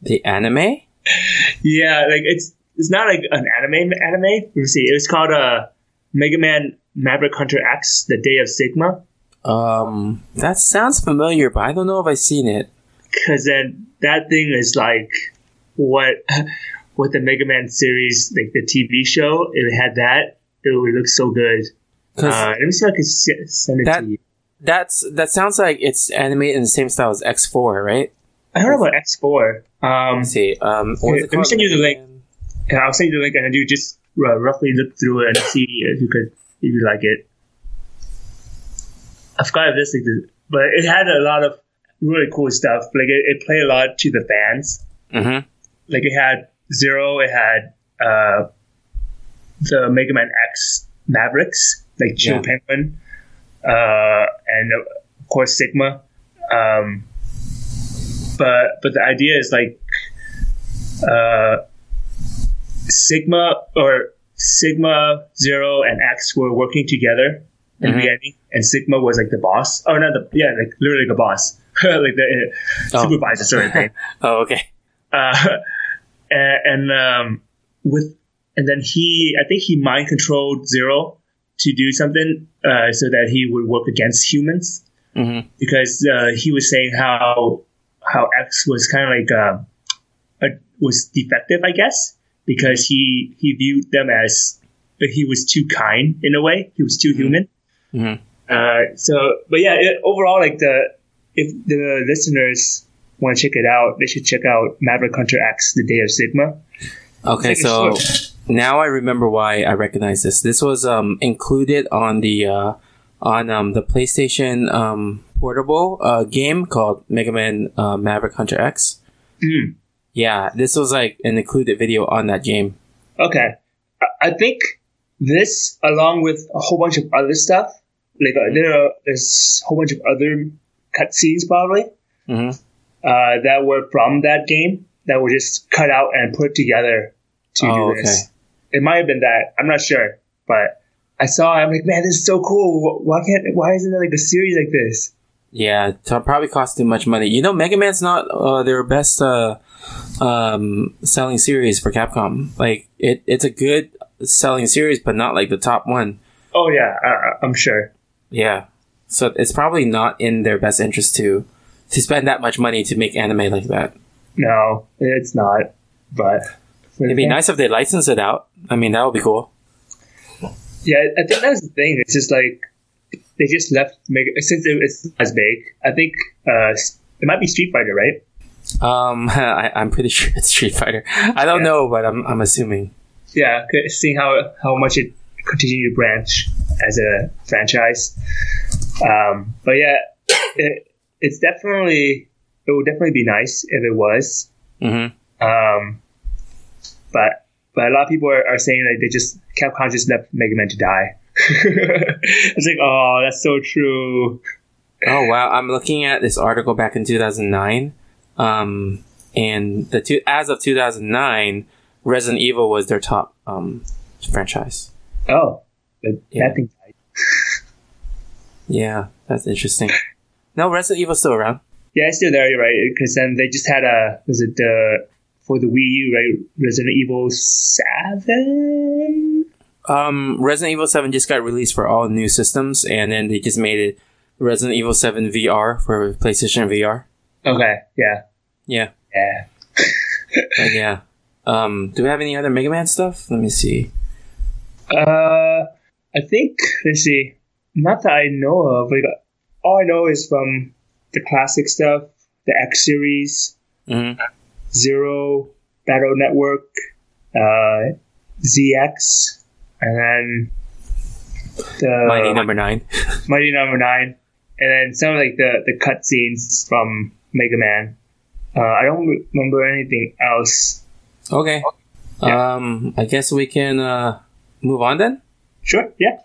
The anime? yeah, like it's it's not like an anime anime. Let me see. It was called uh, Mega Man Maverick Hunter X: The Day of Sigma. Um, that sounds familiar, but I don't know if I've seen it. Because then that thing is like what what the Mega Man series, like the TV show. If it had that, it would look so good. Uh, let me see if I can send it That- to you. That's that sounds like it's animated in the same style as X Four, right? I know about X4. Um, Let's see. Um, what Here, let me send you the link. and I'll send you the link, and then you just uh, roughly look through it and see if you could, if you like it. I forgot if this, but it had a lot of really cool stuff. Like it, it played a lot to the fans. Mm-hmm. Like it had Zero, it had uh, the Mega Man X Mavericks, like Chill Yeah. Penguin, uh, and of course Sigma. Um, but but the idea is like uh, Sigma or Sigma Zero and X were working together in the Mhm. beginning, and Sigma was like the boss. Oh, not the yeah, like literally the boss, like the uh, Oh. supervisor sort of thing Oh, okay. uh, and, and um, with and then he, I think he mind controlled Zero to do something uh, so that he would work against humans Mm-hmm. because uh, he was saying how how X was kind of like uh, a, was defective, I guess, because he he viewed them as he was too kind in a way. He was too human. Mhm. Uh, so, but yeah, it, overall, like the if the listeners want to check it out, they should check out Maverick Hunter X: The Day of Sigma. Okay, so short- now I remember why I recognize this. This was um, included on the uh, on um, the PlayStation um, portable uh, game called Mega Man uh, Maverick Hunter X. Mm. Yeah, this was like an included video on that game. Okay, I- think this, along with a whole bunch of other stuff, like uh, there are there's a whole bunch of other cutscenes probably hmm uh, that were from that game that were just cut out and put together to Oh, do this. It might have been that. I'm not sure, but I saw. it, I'm like, man, this is so cool. Why can't? Why isn't there like a series like this? Yeah, it probably cost too much money. You know, Mega Man's not uh, their best uh, um, selling series for Capcom. Like it, it's a good selling series, but not like the top one. Oh yeah, I, I'm sure. Yeah. So it's probably not in their best interest to to spend that much money to make anime like that. No, it's not. But It'd be nice if they license it out. I mean, that would be cool. Yeah, I think that's the thing. It's just like they just left Mega since it- it's as big. I think uh, it might be Street Fighter, right? Um, I, I'm pretty sure it's Street Fighter. I don't Yeah. know, but I'm I'm assuming. Yeah, seeing how how much it continued to branch as a franchise. Um, but yeah, it, it's definitely it would definitely be nice if it was. hmm Um, but but a lot of people are, are saying like they just Capcom just left Mega Man to die. it's like oh that's so true. Oh wow, I'm looking at this article back in 2009. Um, and the two as of 2009, Resident Evil was their top um franchise. Oh, but Yeah. that thing died. Yeah, that's interesting. No, Resident Evil's still around. Yeah, it's still there, you're right? Because then they just had a was it the for the Wii U, right? Resident Evil Seven. Um, Resident Evil 7 just got released for all new systems, and then they just made it Resident Evil 7 VR for PlayStation VR. Okay, yeah, Yeah, yeah. yeah. Um, do we have any other Mega Man stuff? Let me see. Uh, I think let's see. Not that I know of. Like, all I know is from the classic stuff, the X series, hmm Zero, Battle Network, uh, ZX, and then the Mighty Number Nine. Mighty Number Nine, and then some of like the the cutscenes from Mega Man. Uh, I don't remember anything else. Okay. Yeah. Um, I guess we can uh move on then. Sure, yeah.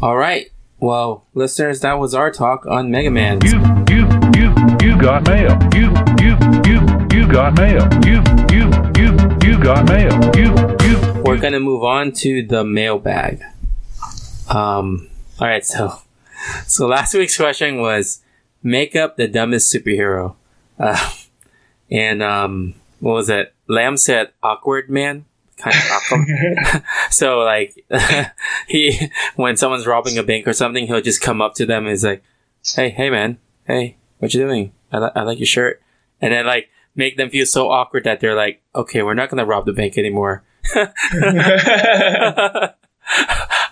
All right. Well, listeners, that was our talk on Mega Man. You, you, you, you got mail. You, you, you, you got mail. You, you, you, you got mail. You, you, We're gonna move on to the mailbag. Um. All right. So, so last week's question was, make up the dumbest superhero. Uh, and um, what was it? Lamb said, awkward man. Kind of awkward. so like, he when someone's robbing a bank or something, he'll just come up to them and is like, "Hey, hey, man, hey, what you doing? I, li- I like your shirt," and then like make them feel so awkward that they're like, "Okay, we're not gonna rob the bank anymore."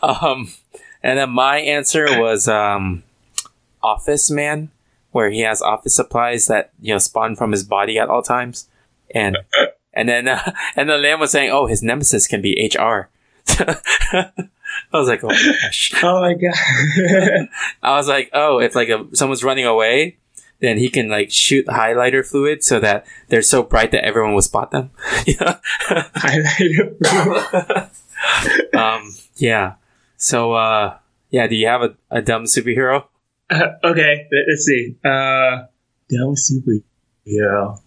um, and then my answer was um, Office Man, where he has office supplies that you know spawn from his body at all times, and and then uh, and then Lamb was saying, "Oh, his nemesis can be HR." I was like, "Oh my gosh!" oh my god. I was like, "Oh, if like a, someone's running away." Then he can like shoot highlighter fluid so that they're so bright that everyone will spot them. yeah. Highlighter. um, yeah. So, uh, yeah, do you have a, a dumb superhero? Uh, okay, let- let's see. Uh, dumb superhero.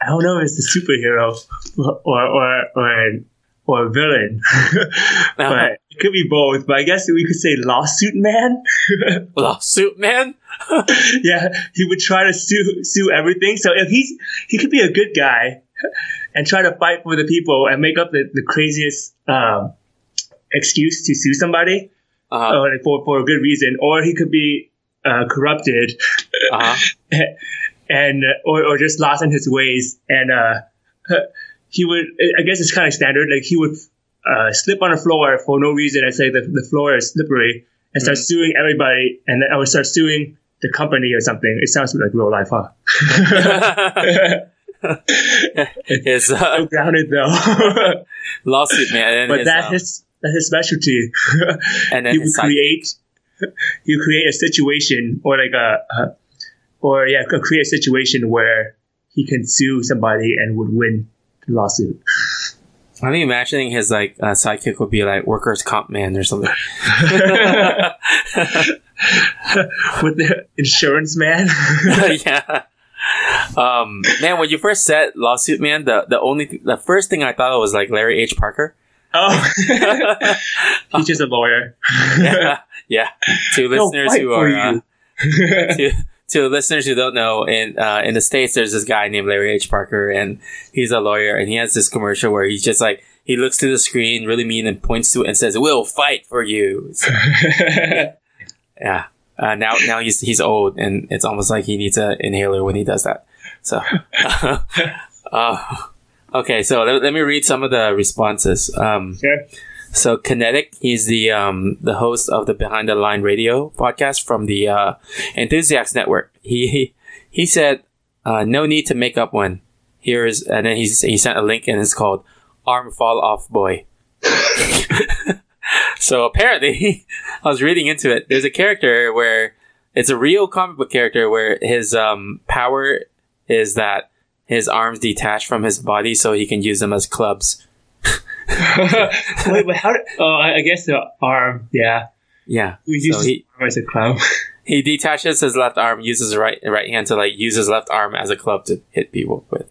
I don't know if it's a superhero or or or or a villain, but it could be both. But I guess we could say lawsuit man. Lawsuit man? yeah, he would try to sue sue everything. So if he's he could be a good guy and try to fight for the people and make up the, the craziest um, excuse to sue somebody Uh, like for for a good reason, or he could be uh, corrupted uh-huh. and or or just lost in his ways and uh, he would I guess it's kind of standard like he would uh, slip on the floor for no reason and say the the floor is slippery and start suing everybody and then I would start suing the company or something. It sounds like real life, huh? it's uh, so grounded though. lawsuit man. And but that's um, his that's his specialty. and then he would create he would create a situation or like a, a or yeah create a situation where he can sue somebody and would win lawsuit. I'm imagining his like uh, sidekick would be like workers' comp man or something. With the insurance man. yeah. Um, man, when you first said lawsuit man, the the only th- the first thing I thought of was like Larry H. Parker. oh, he's just a lawyer. yeah, yeah. To listeners who are uh, to, to listeners who don't know, in uh, in the states, there's this guy named Larry H. Parker, and he's a lawyer, and he has this commercial where he's just like he looks to the screen, really mean, and points to it and says, "We'll fight for you." So, yeah. Uh, now now he's he's old, and it's almost like he needs an inhaler when he does that. So, uh, okay. So let, let me read some of the responses. Um, Sure. So Kinetic, he's the um, the host of the Behind the Line Radio podcast from the uh, Enthusiast Network. He he, he said, uh, "No need to make up one." Here's and then he's, he sent a link and it's called "Arm Fall Off Boy." so apparently, I was reading into it. There's a character where it's a real comic book character where his um, power is that his arms detach from his body so he can use them as clubs. Wait, but how? Did, oh, I I guess the arm. Yeah, Yeah. we So use he, arm as a clown. he detaches his left arm, uses his right right hand to like use his left arm as a club to hit people with.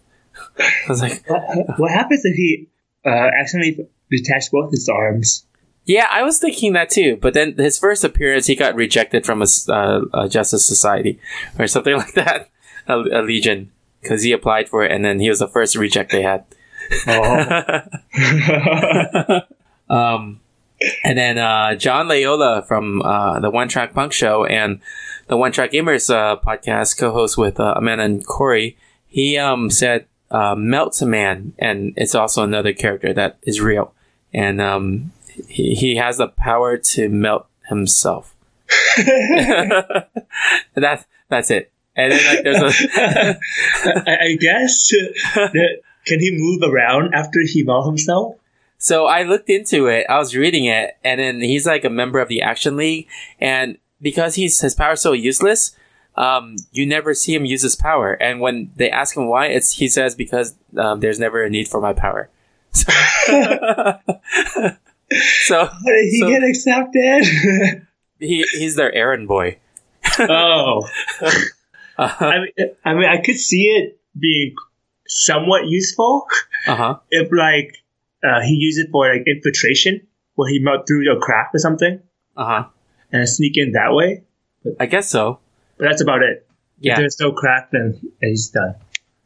I was like, what, what happens if he uh, accidentally detached both his arms? yeah, I was thinking that too. But then his first appearance, he got rejected from a, s- uh, a Justice Society or something like that, a, a Legion, because he applied for it and then he was the first reject they had. um, and then uh, John Layola from uh, the One Track Punk Show and the One Track Gamers uh, podcast, co-host with uh, Amanda and Corey, he um, said uh, melts a man, and it's also another character that is real, and um, he he has the power to melt himself. that that's it. And then like there's a I, I guess. that- can he move around after he mauled himself? So I looked into it. I was reading it, and then he's like a member of the Action League, and because he's his power's so useless, um, you never see him use his power. And when they ask him why, it's he says because um, there's never a need for my power. So, did he So- get accepted? he he's their errand boy. oh, Uh I mean, I mean, I could see it being somewhat useful huh. if, like, uh, he used it for like infiltration, where he melt through a crack or something Uh huh. and sneak in that way. I guess so. But that's about it. If Yeah. there's no crack, then he's done.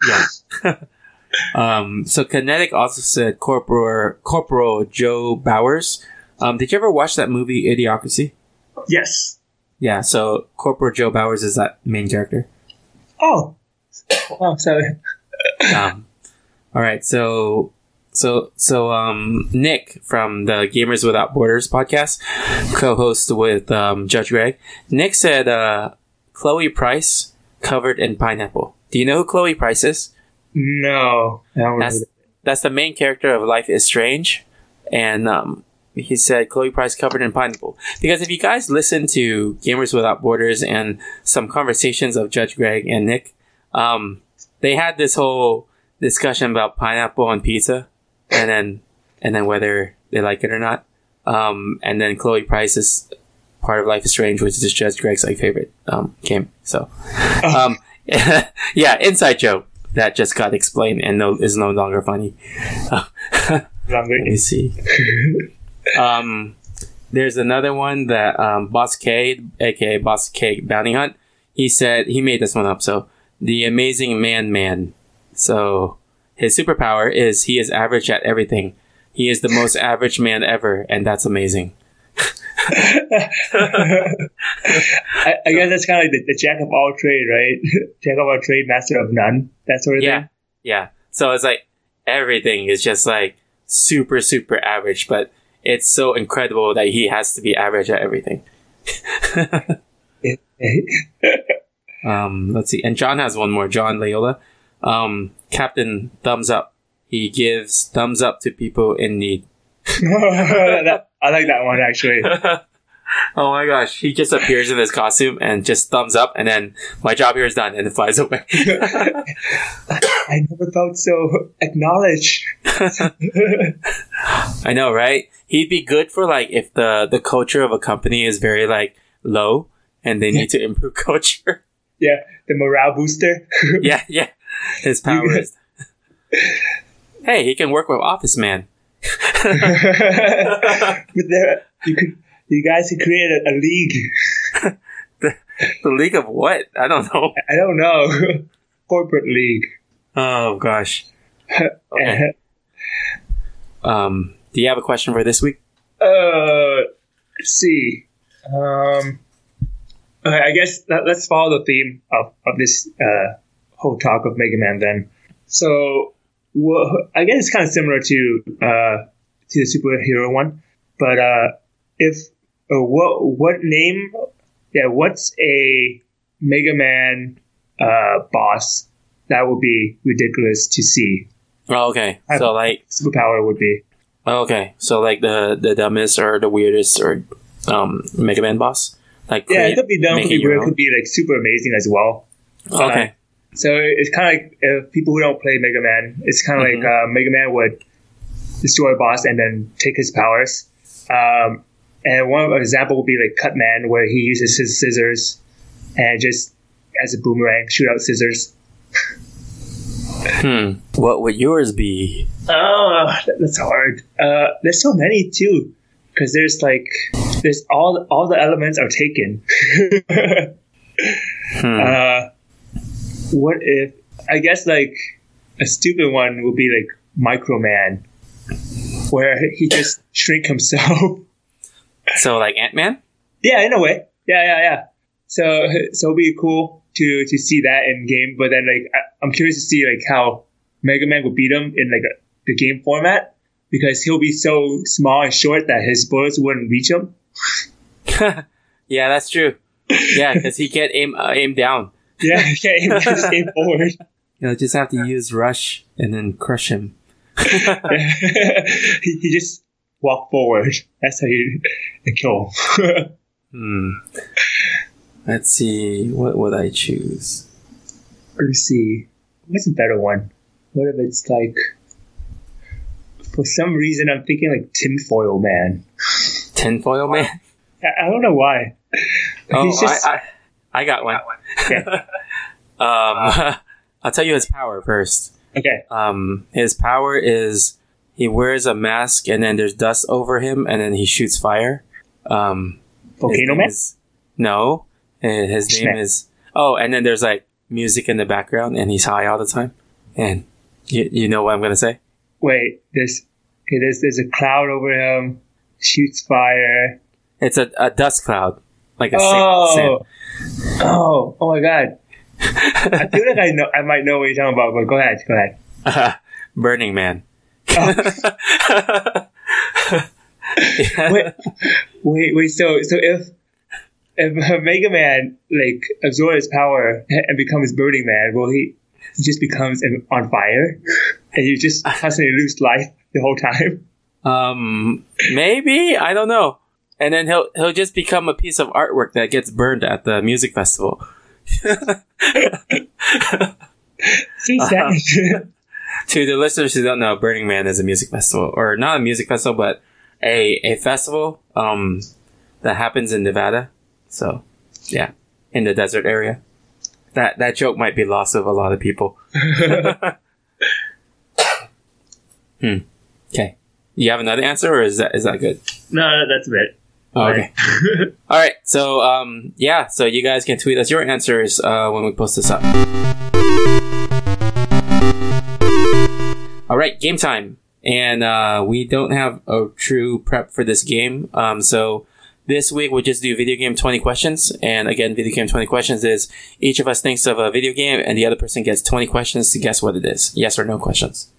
Yeah. um, so Kinetic also said Corporal Corporal Joe Bauers. Um, did you ever watch that movie Idiocracy? Yes. Yeah. So Corporal Joe Bauers is that main character. Oh. Oh, sorry. Um, all right. So so so um, Nick from the Gamers Without Borders podcast, co-host with um, Judge Greg. Nick said uh, Chloe Price covered in pineapple. Do you know who Chloe Price is? No. That's that's the main character of Life is Strange, and um, he said Chloe Price covered in pineapple. Because if you guys listen to Gamers Without Borders and some conversations of Judge Greg and Nick, um, they had this whole discussion about pineapple on pizza, and then and then whether they like it or not. Um, and then Chloe Price is part of Life is Strange, which is Judge Greg's like favorite um, game. So, um, yeah, inside joke that just got explained and no is no longer funny. Let me see. um, there's another one that um, Boss K, aka Boss K Bounty Hunt, he said he made this one up. So the amazing man man. So his superpower is he is average at everything. He is the most average man ever, and that's amazing. I, I guess that's kind of like the, the jack of all trade, right? jack of all trade, master of none. That sort of Yeah, thing. yeah. So it's like everything is just like super super average, but it's so incredible that he has to be average at everything. Um, let's see. And John has one more. John Layola. Um, Captain Thumbs Up. He gives thumbs up to people in need. That- I like that one actually. Oh my gosh. He just appears in his costume and just thumbs up and then my job here is done and it flies away. I never felt so acknowledged. I know, right? He'd be good for like if the, the culture of a company is very like low and they need to improve culture. Yeah, the morale booster. yeah, yeah. His power is. hey, he can work with Office Man. but there, you could, you guys could create a, a league. The League of what? I don't know. I don't know, corporate league. Oh gosh. Okay. Um, do you have a question for this week? Uh, let's see. Um, okay, I guess let, let's follow the theme of, of this uh, whole talk of Mega Man then. So, well, I guess it's kind of similar to uh, to the superhero one, but uh, if uh, what what name? Yeah, what's a Mega Man uh, boss that would be ridiculous to see? Oh, okay. So like, Superpower would be. oh, okay. So like the the dumbest or the weirdest or um Mega Man boss. Like Yeah, it could be dumb, make could be weird, could be like super amazing as well. Okay. So it's kind of like if people who don't play Mega Man, it's kind of Mhm. like uh, Mega Man would destroy a boss and then take his powers. Um, and one example would be like Cut Man, where he uses his scissors and just as a boomerang shoot out scissors. Hmm. What would yours be? Oh, that's hard. Uh, there's so many too, because there's like there's all all the elements are taken. Hmm. Uh, what if I guess like a stupid one would be like Microman, where he just shrink himself. so like Ant Man. yeah, in a way. Yeah, yeah, yeah. So so it'd be cool to to see that in game, but then like I, I'm curious to see like how Mega Man would beat him in like a, the game format because he'll be so small and short that his bullets wouldn't reach him. yeah, that's true. Yeah, because he can't aim uh, aim down. Yeah, he can't even just aim forward. You'll just have to use rush and then crush him. he, he just walk forward. That's how you kill. Hmm. Let's see. What would I choose? Let's see. What's a better one? What if it's like, for some reason, I'm thinking like Tinfoil Man. Tinfoil Man. I, I don't know why. Oh, He's just- I, I, I got one. um, I'll tell you his power first. Okay. Um, his power is he wears a mask and then there's dust over him and then he shoots fire. Um, Volcano Man? is- no, and his name Schneck. is. Oh, and then there's like music in the background and he's high all the time. And you, you know what I'm gonna say? Wait, there's okay. There's there's a cloud over him. Shoots fire. It's a, a dust cloud, like a Oh, sand. oh, oh my god! I feel like I know. I might know what you're talking about, but go ahead. Go ahead. sand. Burning Man. Yeah. Oh. wait, wait, wait. So, so if if Mega Man like absorbs his power and becomes Burning Man, will he? He just becomes um, on fire, and you just constantly lose life the whole time. Um, maybe I don't know. And then he'll he'll just become a piece of artwork that gets burned at the music festival. Sad. to the listeners who don't know, Burning Man is a music festival, or not a music festival, but a a festival um, that happens in Nevada. So, yeah, in the desert area. That that joke might be lost of a lot of people. hmm. Okay. You have another answer, or is that is that good? no, no, that's a bit. Oh, okay. All right. So, um, yeah. So you guys can tweet us your answers uh, when we post this up. All right, game time, and uh, we don't have a true prep for this game. Um, so this week we'll just do video game twenty questions, and again, video game twenty questions is each of us thinks of a video game, and the other person gets twenty questions to guess what it is. Yes or no questions.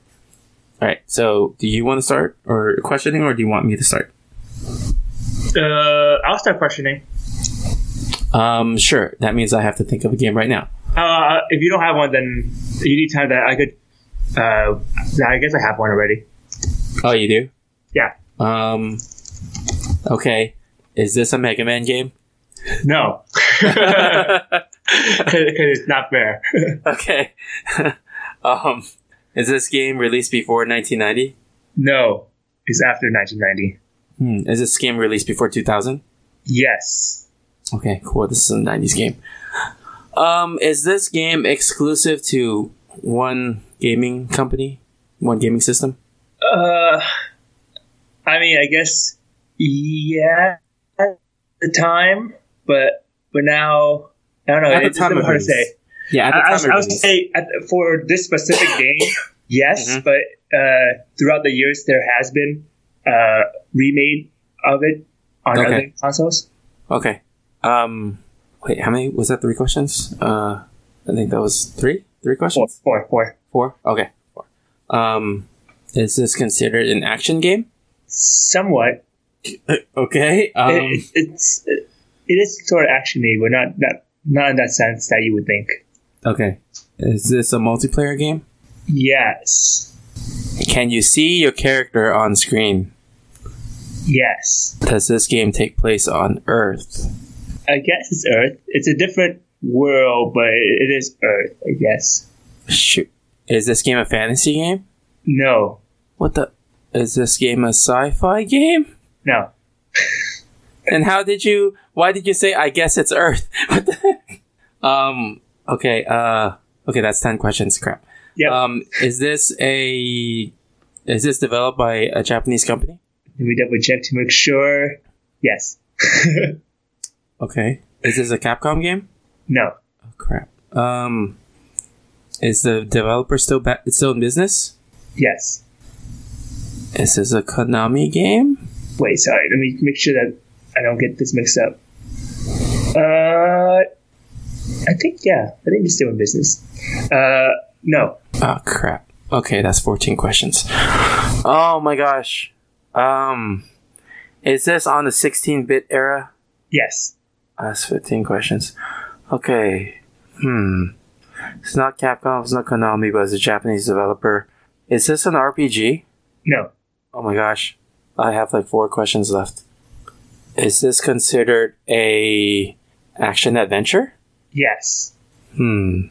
All right. So, do you want to start or questioning, or do you want me to start? Uh, I'll start questioning. Um, sure. That means I have to think of a game right now. Uh, if you don't have one, then you need time that I could. Uh, I guess I have one already. Oh, you do? Yeah. Um, okay. Is this a Mega Man game? No. Because it's not fair. Okay. um, is this game released before 1990? no. It's after 1990. Hmm. Is this game released before 2000? Yes. Okay, cool. This is a 90s game. Um, is this game exclusive to one gaming company? One gaming system? Uh, I mean, I guess, yeah, at the time, but but now, I don't know. At the it's time hard to say. Yeah, I, I, time was- of I release. say at, for this specific game, yes, Mhm. but uh, throughout the years there has been uh, remade of it on Okay. other consoles. Okay. Um, wait, how many? Was that three questions? Uh, I think that was three? Three Four, questions? four, four. Four? Okay. Four. Um, is this considered an action game? Somewhat. Okay. Um, it, it's it, it is sort of actiony, but not not not in that sense that you would think. Okay. Is this a multiplayer game? Yes, Can you see your character on screen? yes. Does this game take place on Earth? I guess it's Earth. It's a different world, but it is Earth. I guess. Shoot. Is this game a fantasy game? No, What the? Is this game a sci-fi game? no. And how did you? Why did you say? I guess it's Earth. What the? Um. Okay. Uh. Okay. That's ten questions. Crap. Yep. Um. Is this a? Is this developed by a Japanese company? Let me double check to make sure. Yes. Okay. Is this a Capcom game? no. Oh crap. Um. Is the developer still back? Still in business? Yes. Is this a Konami game? Wait, sorry. Let me make sure that I don't get this mixed up. Uh, I think yeah. I think it's still in business. Uh, no. Oh crap. Okay, that's 14 questions. Oh my gosh. Um is this on the 16-bit era? Yes. That's 15 questions. Okay. Hmm. It's not Capcom, it's not Konami, but it's a Japanese developer. Is this an RPG? No. Oh my gosh. I have like four questions left. Is this considered a action adventure? Yes. Hmm.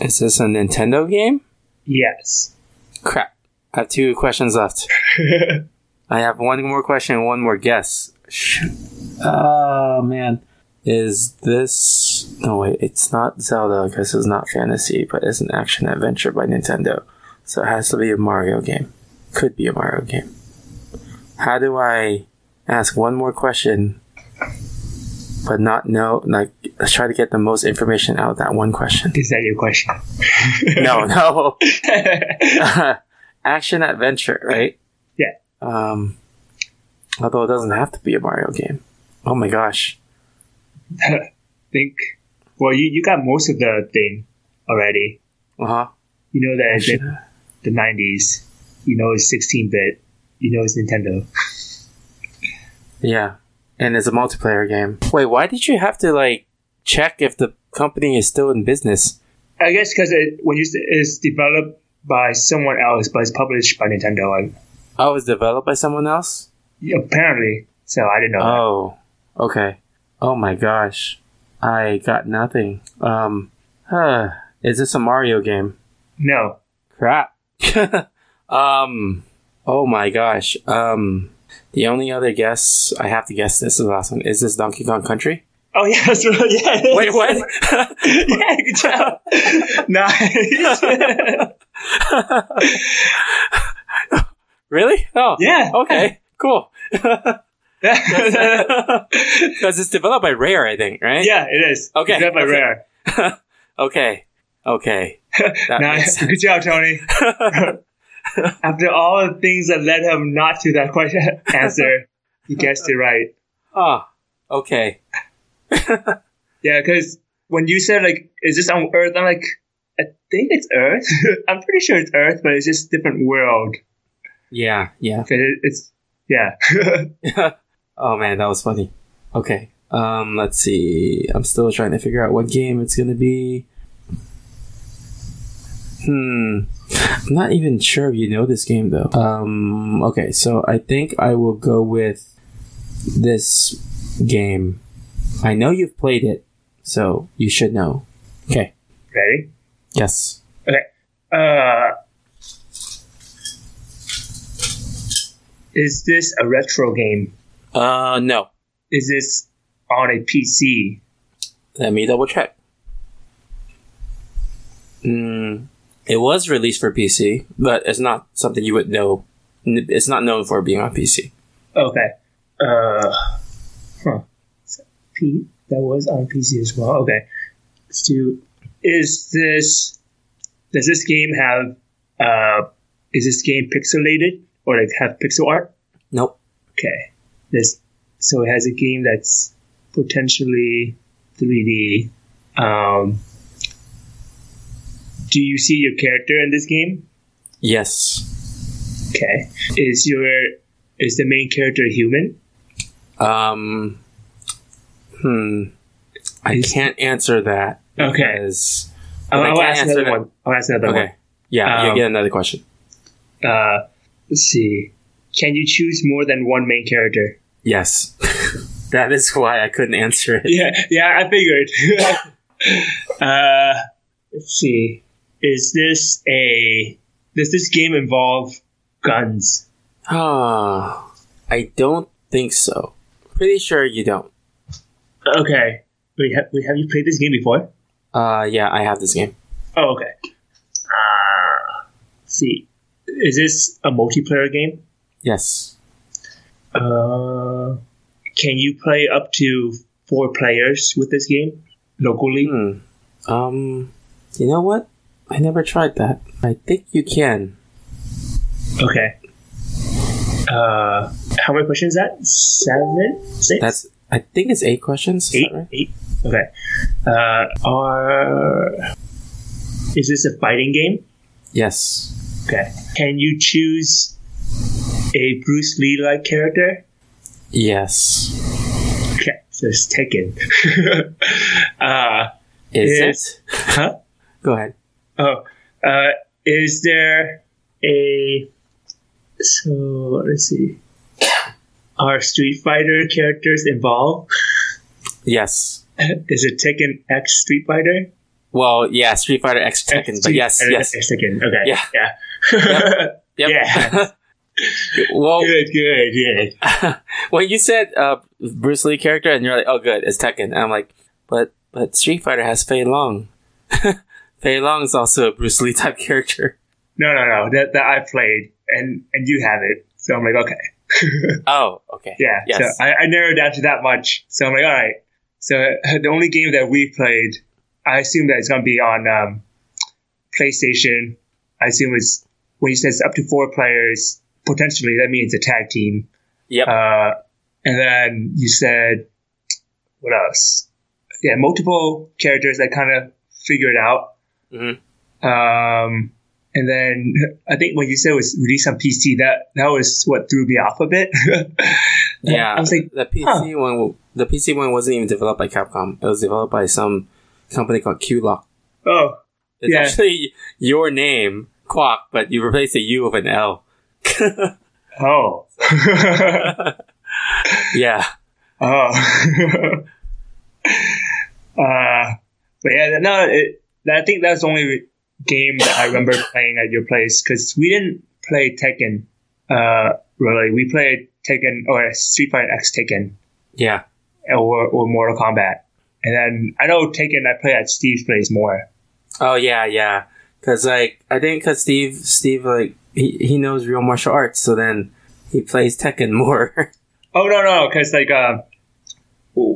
Is this a Nintendo game? Yes. Crap. I have two questions left. I have one more question and one more guess. Oh man. Is this no wait, it's not Zelda because it's not fantasy, but it's an action adventure by Nintendo. So it has to be a Mario game. Could be a Mario game. How do I ask one more question but not know like let's try to get the most information out of that one question. Is that your question? No, no. action adventure, right? Yeah. Um, although it doesn't have to be a Mario game. Oh my gosh. think. Well, you, you got most of the thing already. Uh huh. You know that the, the 90s. You know it's 16 bit. You know it's Nintendo. Yeah, and it's a multiplayer game. Wait, why did you have to like check if the company is still in business? I guess because it, when you s- it's developed by someone else, but it's published by Nintendo. Like, Oh, it was developed by someone else? Apparently. So I didn't know. that. Oh, okay. Oh my gosh. I got nothing. Um, huh. Is this a Mario game? No. Crap. um, oh my gosh. Um, the only other guess, I have to guess this is the last one. Is this Donkey Kong Country? Oh yeah, that's right. Yeah. Wait, what? yeah, good job. nice. really? Oh, yeah. okay. Cool. Because it's developed by Rare, I think, right? Yeah, it is. Okay, It's done by okay. Rare. Okay. Okay. That Nice. Good job, Tony. After all the things that led him not to that question answer, he guessed it right. Oh, okay. Yeah, because when you said like, "Is this on Earth?" I'm like, I think it's Earth. I'm pretty sure it's Earth, but it's just different world. Yeah, yeah. it, it's yeah. oh man, that was funny. Okay. Um, let's see. I'm still trying to figure out what game it's gonna be. Hmm. I'm not even sure if you know this game though. Um, okay, so I think I will go with this game. I know you've played it, so you should know. Okay. Ready? Yes. Okay. Uh, is this a retro game? Uh, no. Is this on a PC? Let me double check. Mm, it was released for PC, but it's not something you would know. It's not known for being on PC. Okay. Uh, huh. P that was on PC as well. Okay. Let's. Is this? Does this game have? Uh, is this game pixelated or like have pixel art? Nope. Okay. This. So it has a game that's potentially 3D. Um, do you see your character in this game? Yes. Okay. Is your is the main character human? Um. Hmm. I can't answer that. Okay. Because I'll, I'll ask answer another that. one. I'll ask another one. okay. Yeah, you Um, get another question. Uh, let's see. Can you choose more than one main character? Yes. that is why I couldn't answer it. Yeah, yeah, I figured. uh, let's see. Is this a? Does this game involve guns? Ah, I don't think so. Pretty sure you don't. Okay. Wait, have, wait, have you played this game before? Uh, yeah, I have this game. Oh, okay. Uh, see. Is this a multiplayer game? Yes. Uh, can you play up to four players with this game locally? Hmm. Um, you know what? I never tried that. I think you can. Okay. Uh, how many questions is that? Seven? Six? That's. I think it's eight questions. Eight. right? Eight. Okay. Uh, are is this a fighting game? Yes. Okay. Can you choose a Bruce Lee like character? Yes. Okay. So it's Tekken. uh, Is Yes. it? huh? Go ahead. Oh, uh, is there a so let's see. Are Street Fighter characters involved? Yes. Is it Tekken X Street Fighter? Well, yeah, Street Fighter X Tekken, but yes, yes. X Tekken. Okay. Yeah. Yeah. Yep. Yeah. well, good. Good. Good. when you said uh, Bruce Lee character, and you're like, "Oh, good, it's Tekken," and I'm like, "But but Street Fighter has Fei Long. Fei Long is also a Bruce Lee type character." No, no, no. That that I played, and and you have it. So I'm like, okay. Oh, okay. Yeah. Yes. So I, I narrowed down to that much. So I'm like, all right. So uh, the only game that we played, I assume that it's going to be on um, PlayStation. I assume it's when you said it's up to four players, potentially that means a tag team. Yep. Uh, and then you said, what else? Yeah, multiple characters. I kind of figured out. Mhm. Um, and then I think when you said it was released on PC, that that was what threw me off a bit. yeah. I was like, the PC one. The PC one wasn't even developed by Capcom. It was developed by some company called QLOC. oh, It's Yeah. actually your name, Quack, but you replaced the U with an L. Oh. Yeah. Oh. uh, but yeah, no, it, I think that's the only game that I remember playing at your place because we didn't play Tekken. Uh, really, we played Tekken or Street Fighter X Tekken Yeah. or or Mortal Kombat, and then I know Tekken I play at Steve's place more. Oh yeah, yeah. Cause like I think cause Steve Steve like he, he knows real martial arts, so then he plays Tekken more. Oh no no, because like uh,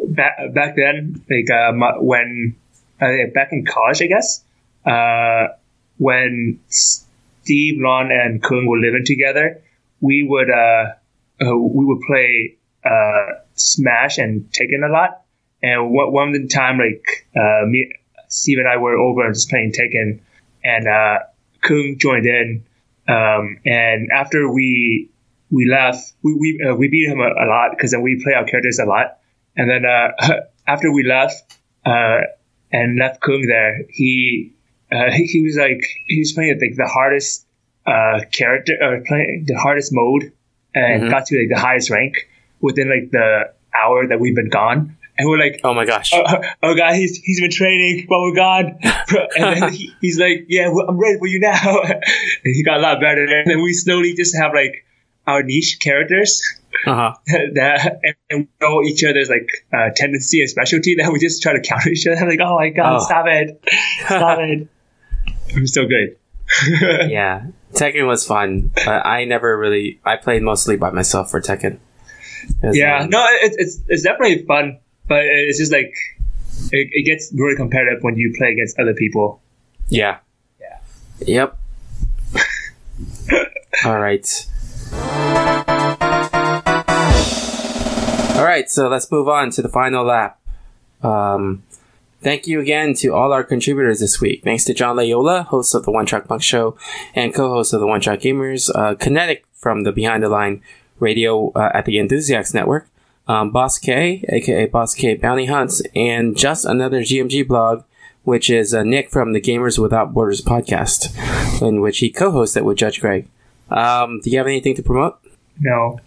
back back then, like uh, my, when uh, back in college, I guess, uh, when Steve, Ron, and Kung were living together, we would uh, uh we would play uh Smash and Tekken a lot. And one time, like uh, me, Steve and I were over and just playing Tekken, and uh, Kung joined in. Um, and after we we left, we we, we beat him a, a lot because then we play our characters a lot. And then after we left and left Kung there, he uh, he, was like he was playing like the hardest uh, character or playing the hardest mode and Mhm. got to like the highest rank within like the hour that we've been gone. And we're like, oh my gosh. oh, oh god, he's he's been training. Oh my god! And then he, he's like, yeah, well, I'm ready for you now. and he got a lot better. And then we slowly just have like our niche characters Uh huh. that and, and we know each other's like uh, tendency and specialty. That we just try to counter each other. like, oh my god, Oh. stop it, stop it. I'm so good. yeah. Tekken was fun, but I never really I played mostly by myself for Tekken. Yeah, um, no, it, it's it's definitely fun, but it's just like it, it gets really competitive when you play against other people. Yeah. Yeah. Yep. All right. All right, so let's move on to the final lap. Um, thank you again to all our contributors this week. Thanks to John Layola, host of the One Track Punk Show and co-host of the One Track Gamers, uh, Kinetic from the Behind the Line Radio uh, at the Enthusiasts Network, um, Boss K, aka Boss K Bounty Hunts, and just another GMG blog, which is uh, Nick from the Gamers Without Borders podcast, in which he co-hosted with Judge Greg. Um, do you have anything to promote? No,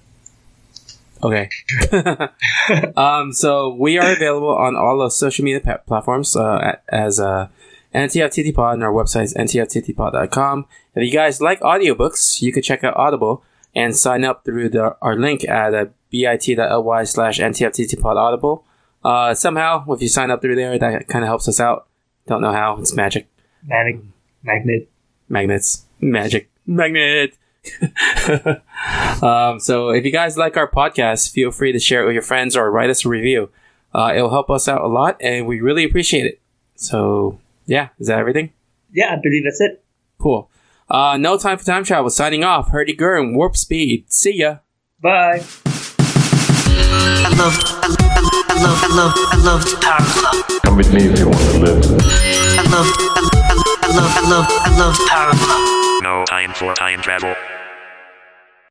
Okay. um, so we are available on all of social media pa- platforms uh, as uh, NTFTT Pod, and our website is ntfttpod.com. If you guys like audiobooks, you can check out Audible and sign up through the, our link at uh, bit.ly slash ntfttpod audible. Uh, somehow, if you sign up through there, that kind of helps us out. Don't know how. It's magic. manic magnet. Magnets. Magic. Magnet. um, so if you guys like our podcast, feel free to share it with your friends or write us a review. Uh, it'll help us out a lot and we really appreciate it. So yeah, is that everything? Yeah, I believe that's it. Cool. Uh, no time for time travel. Signing off. Hurdy Gurn, Warp Speed. See ya. Bye. I love, I love, I love, I love, I love the Power Club. Come with me if you want to live. I love, I love, I love, I love, I love the Power Club. No time for time travel.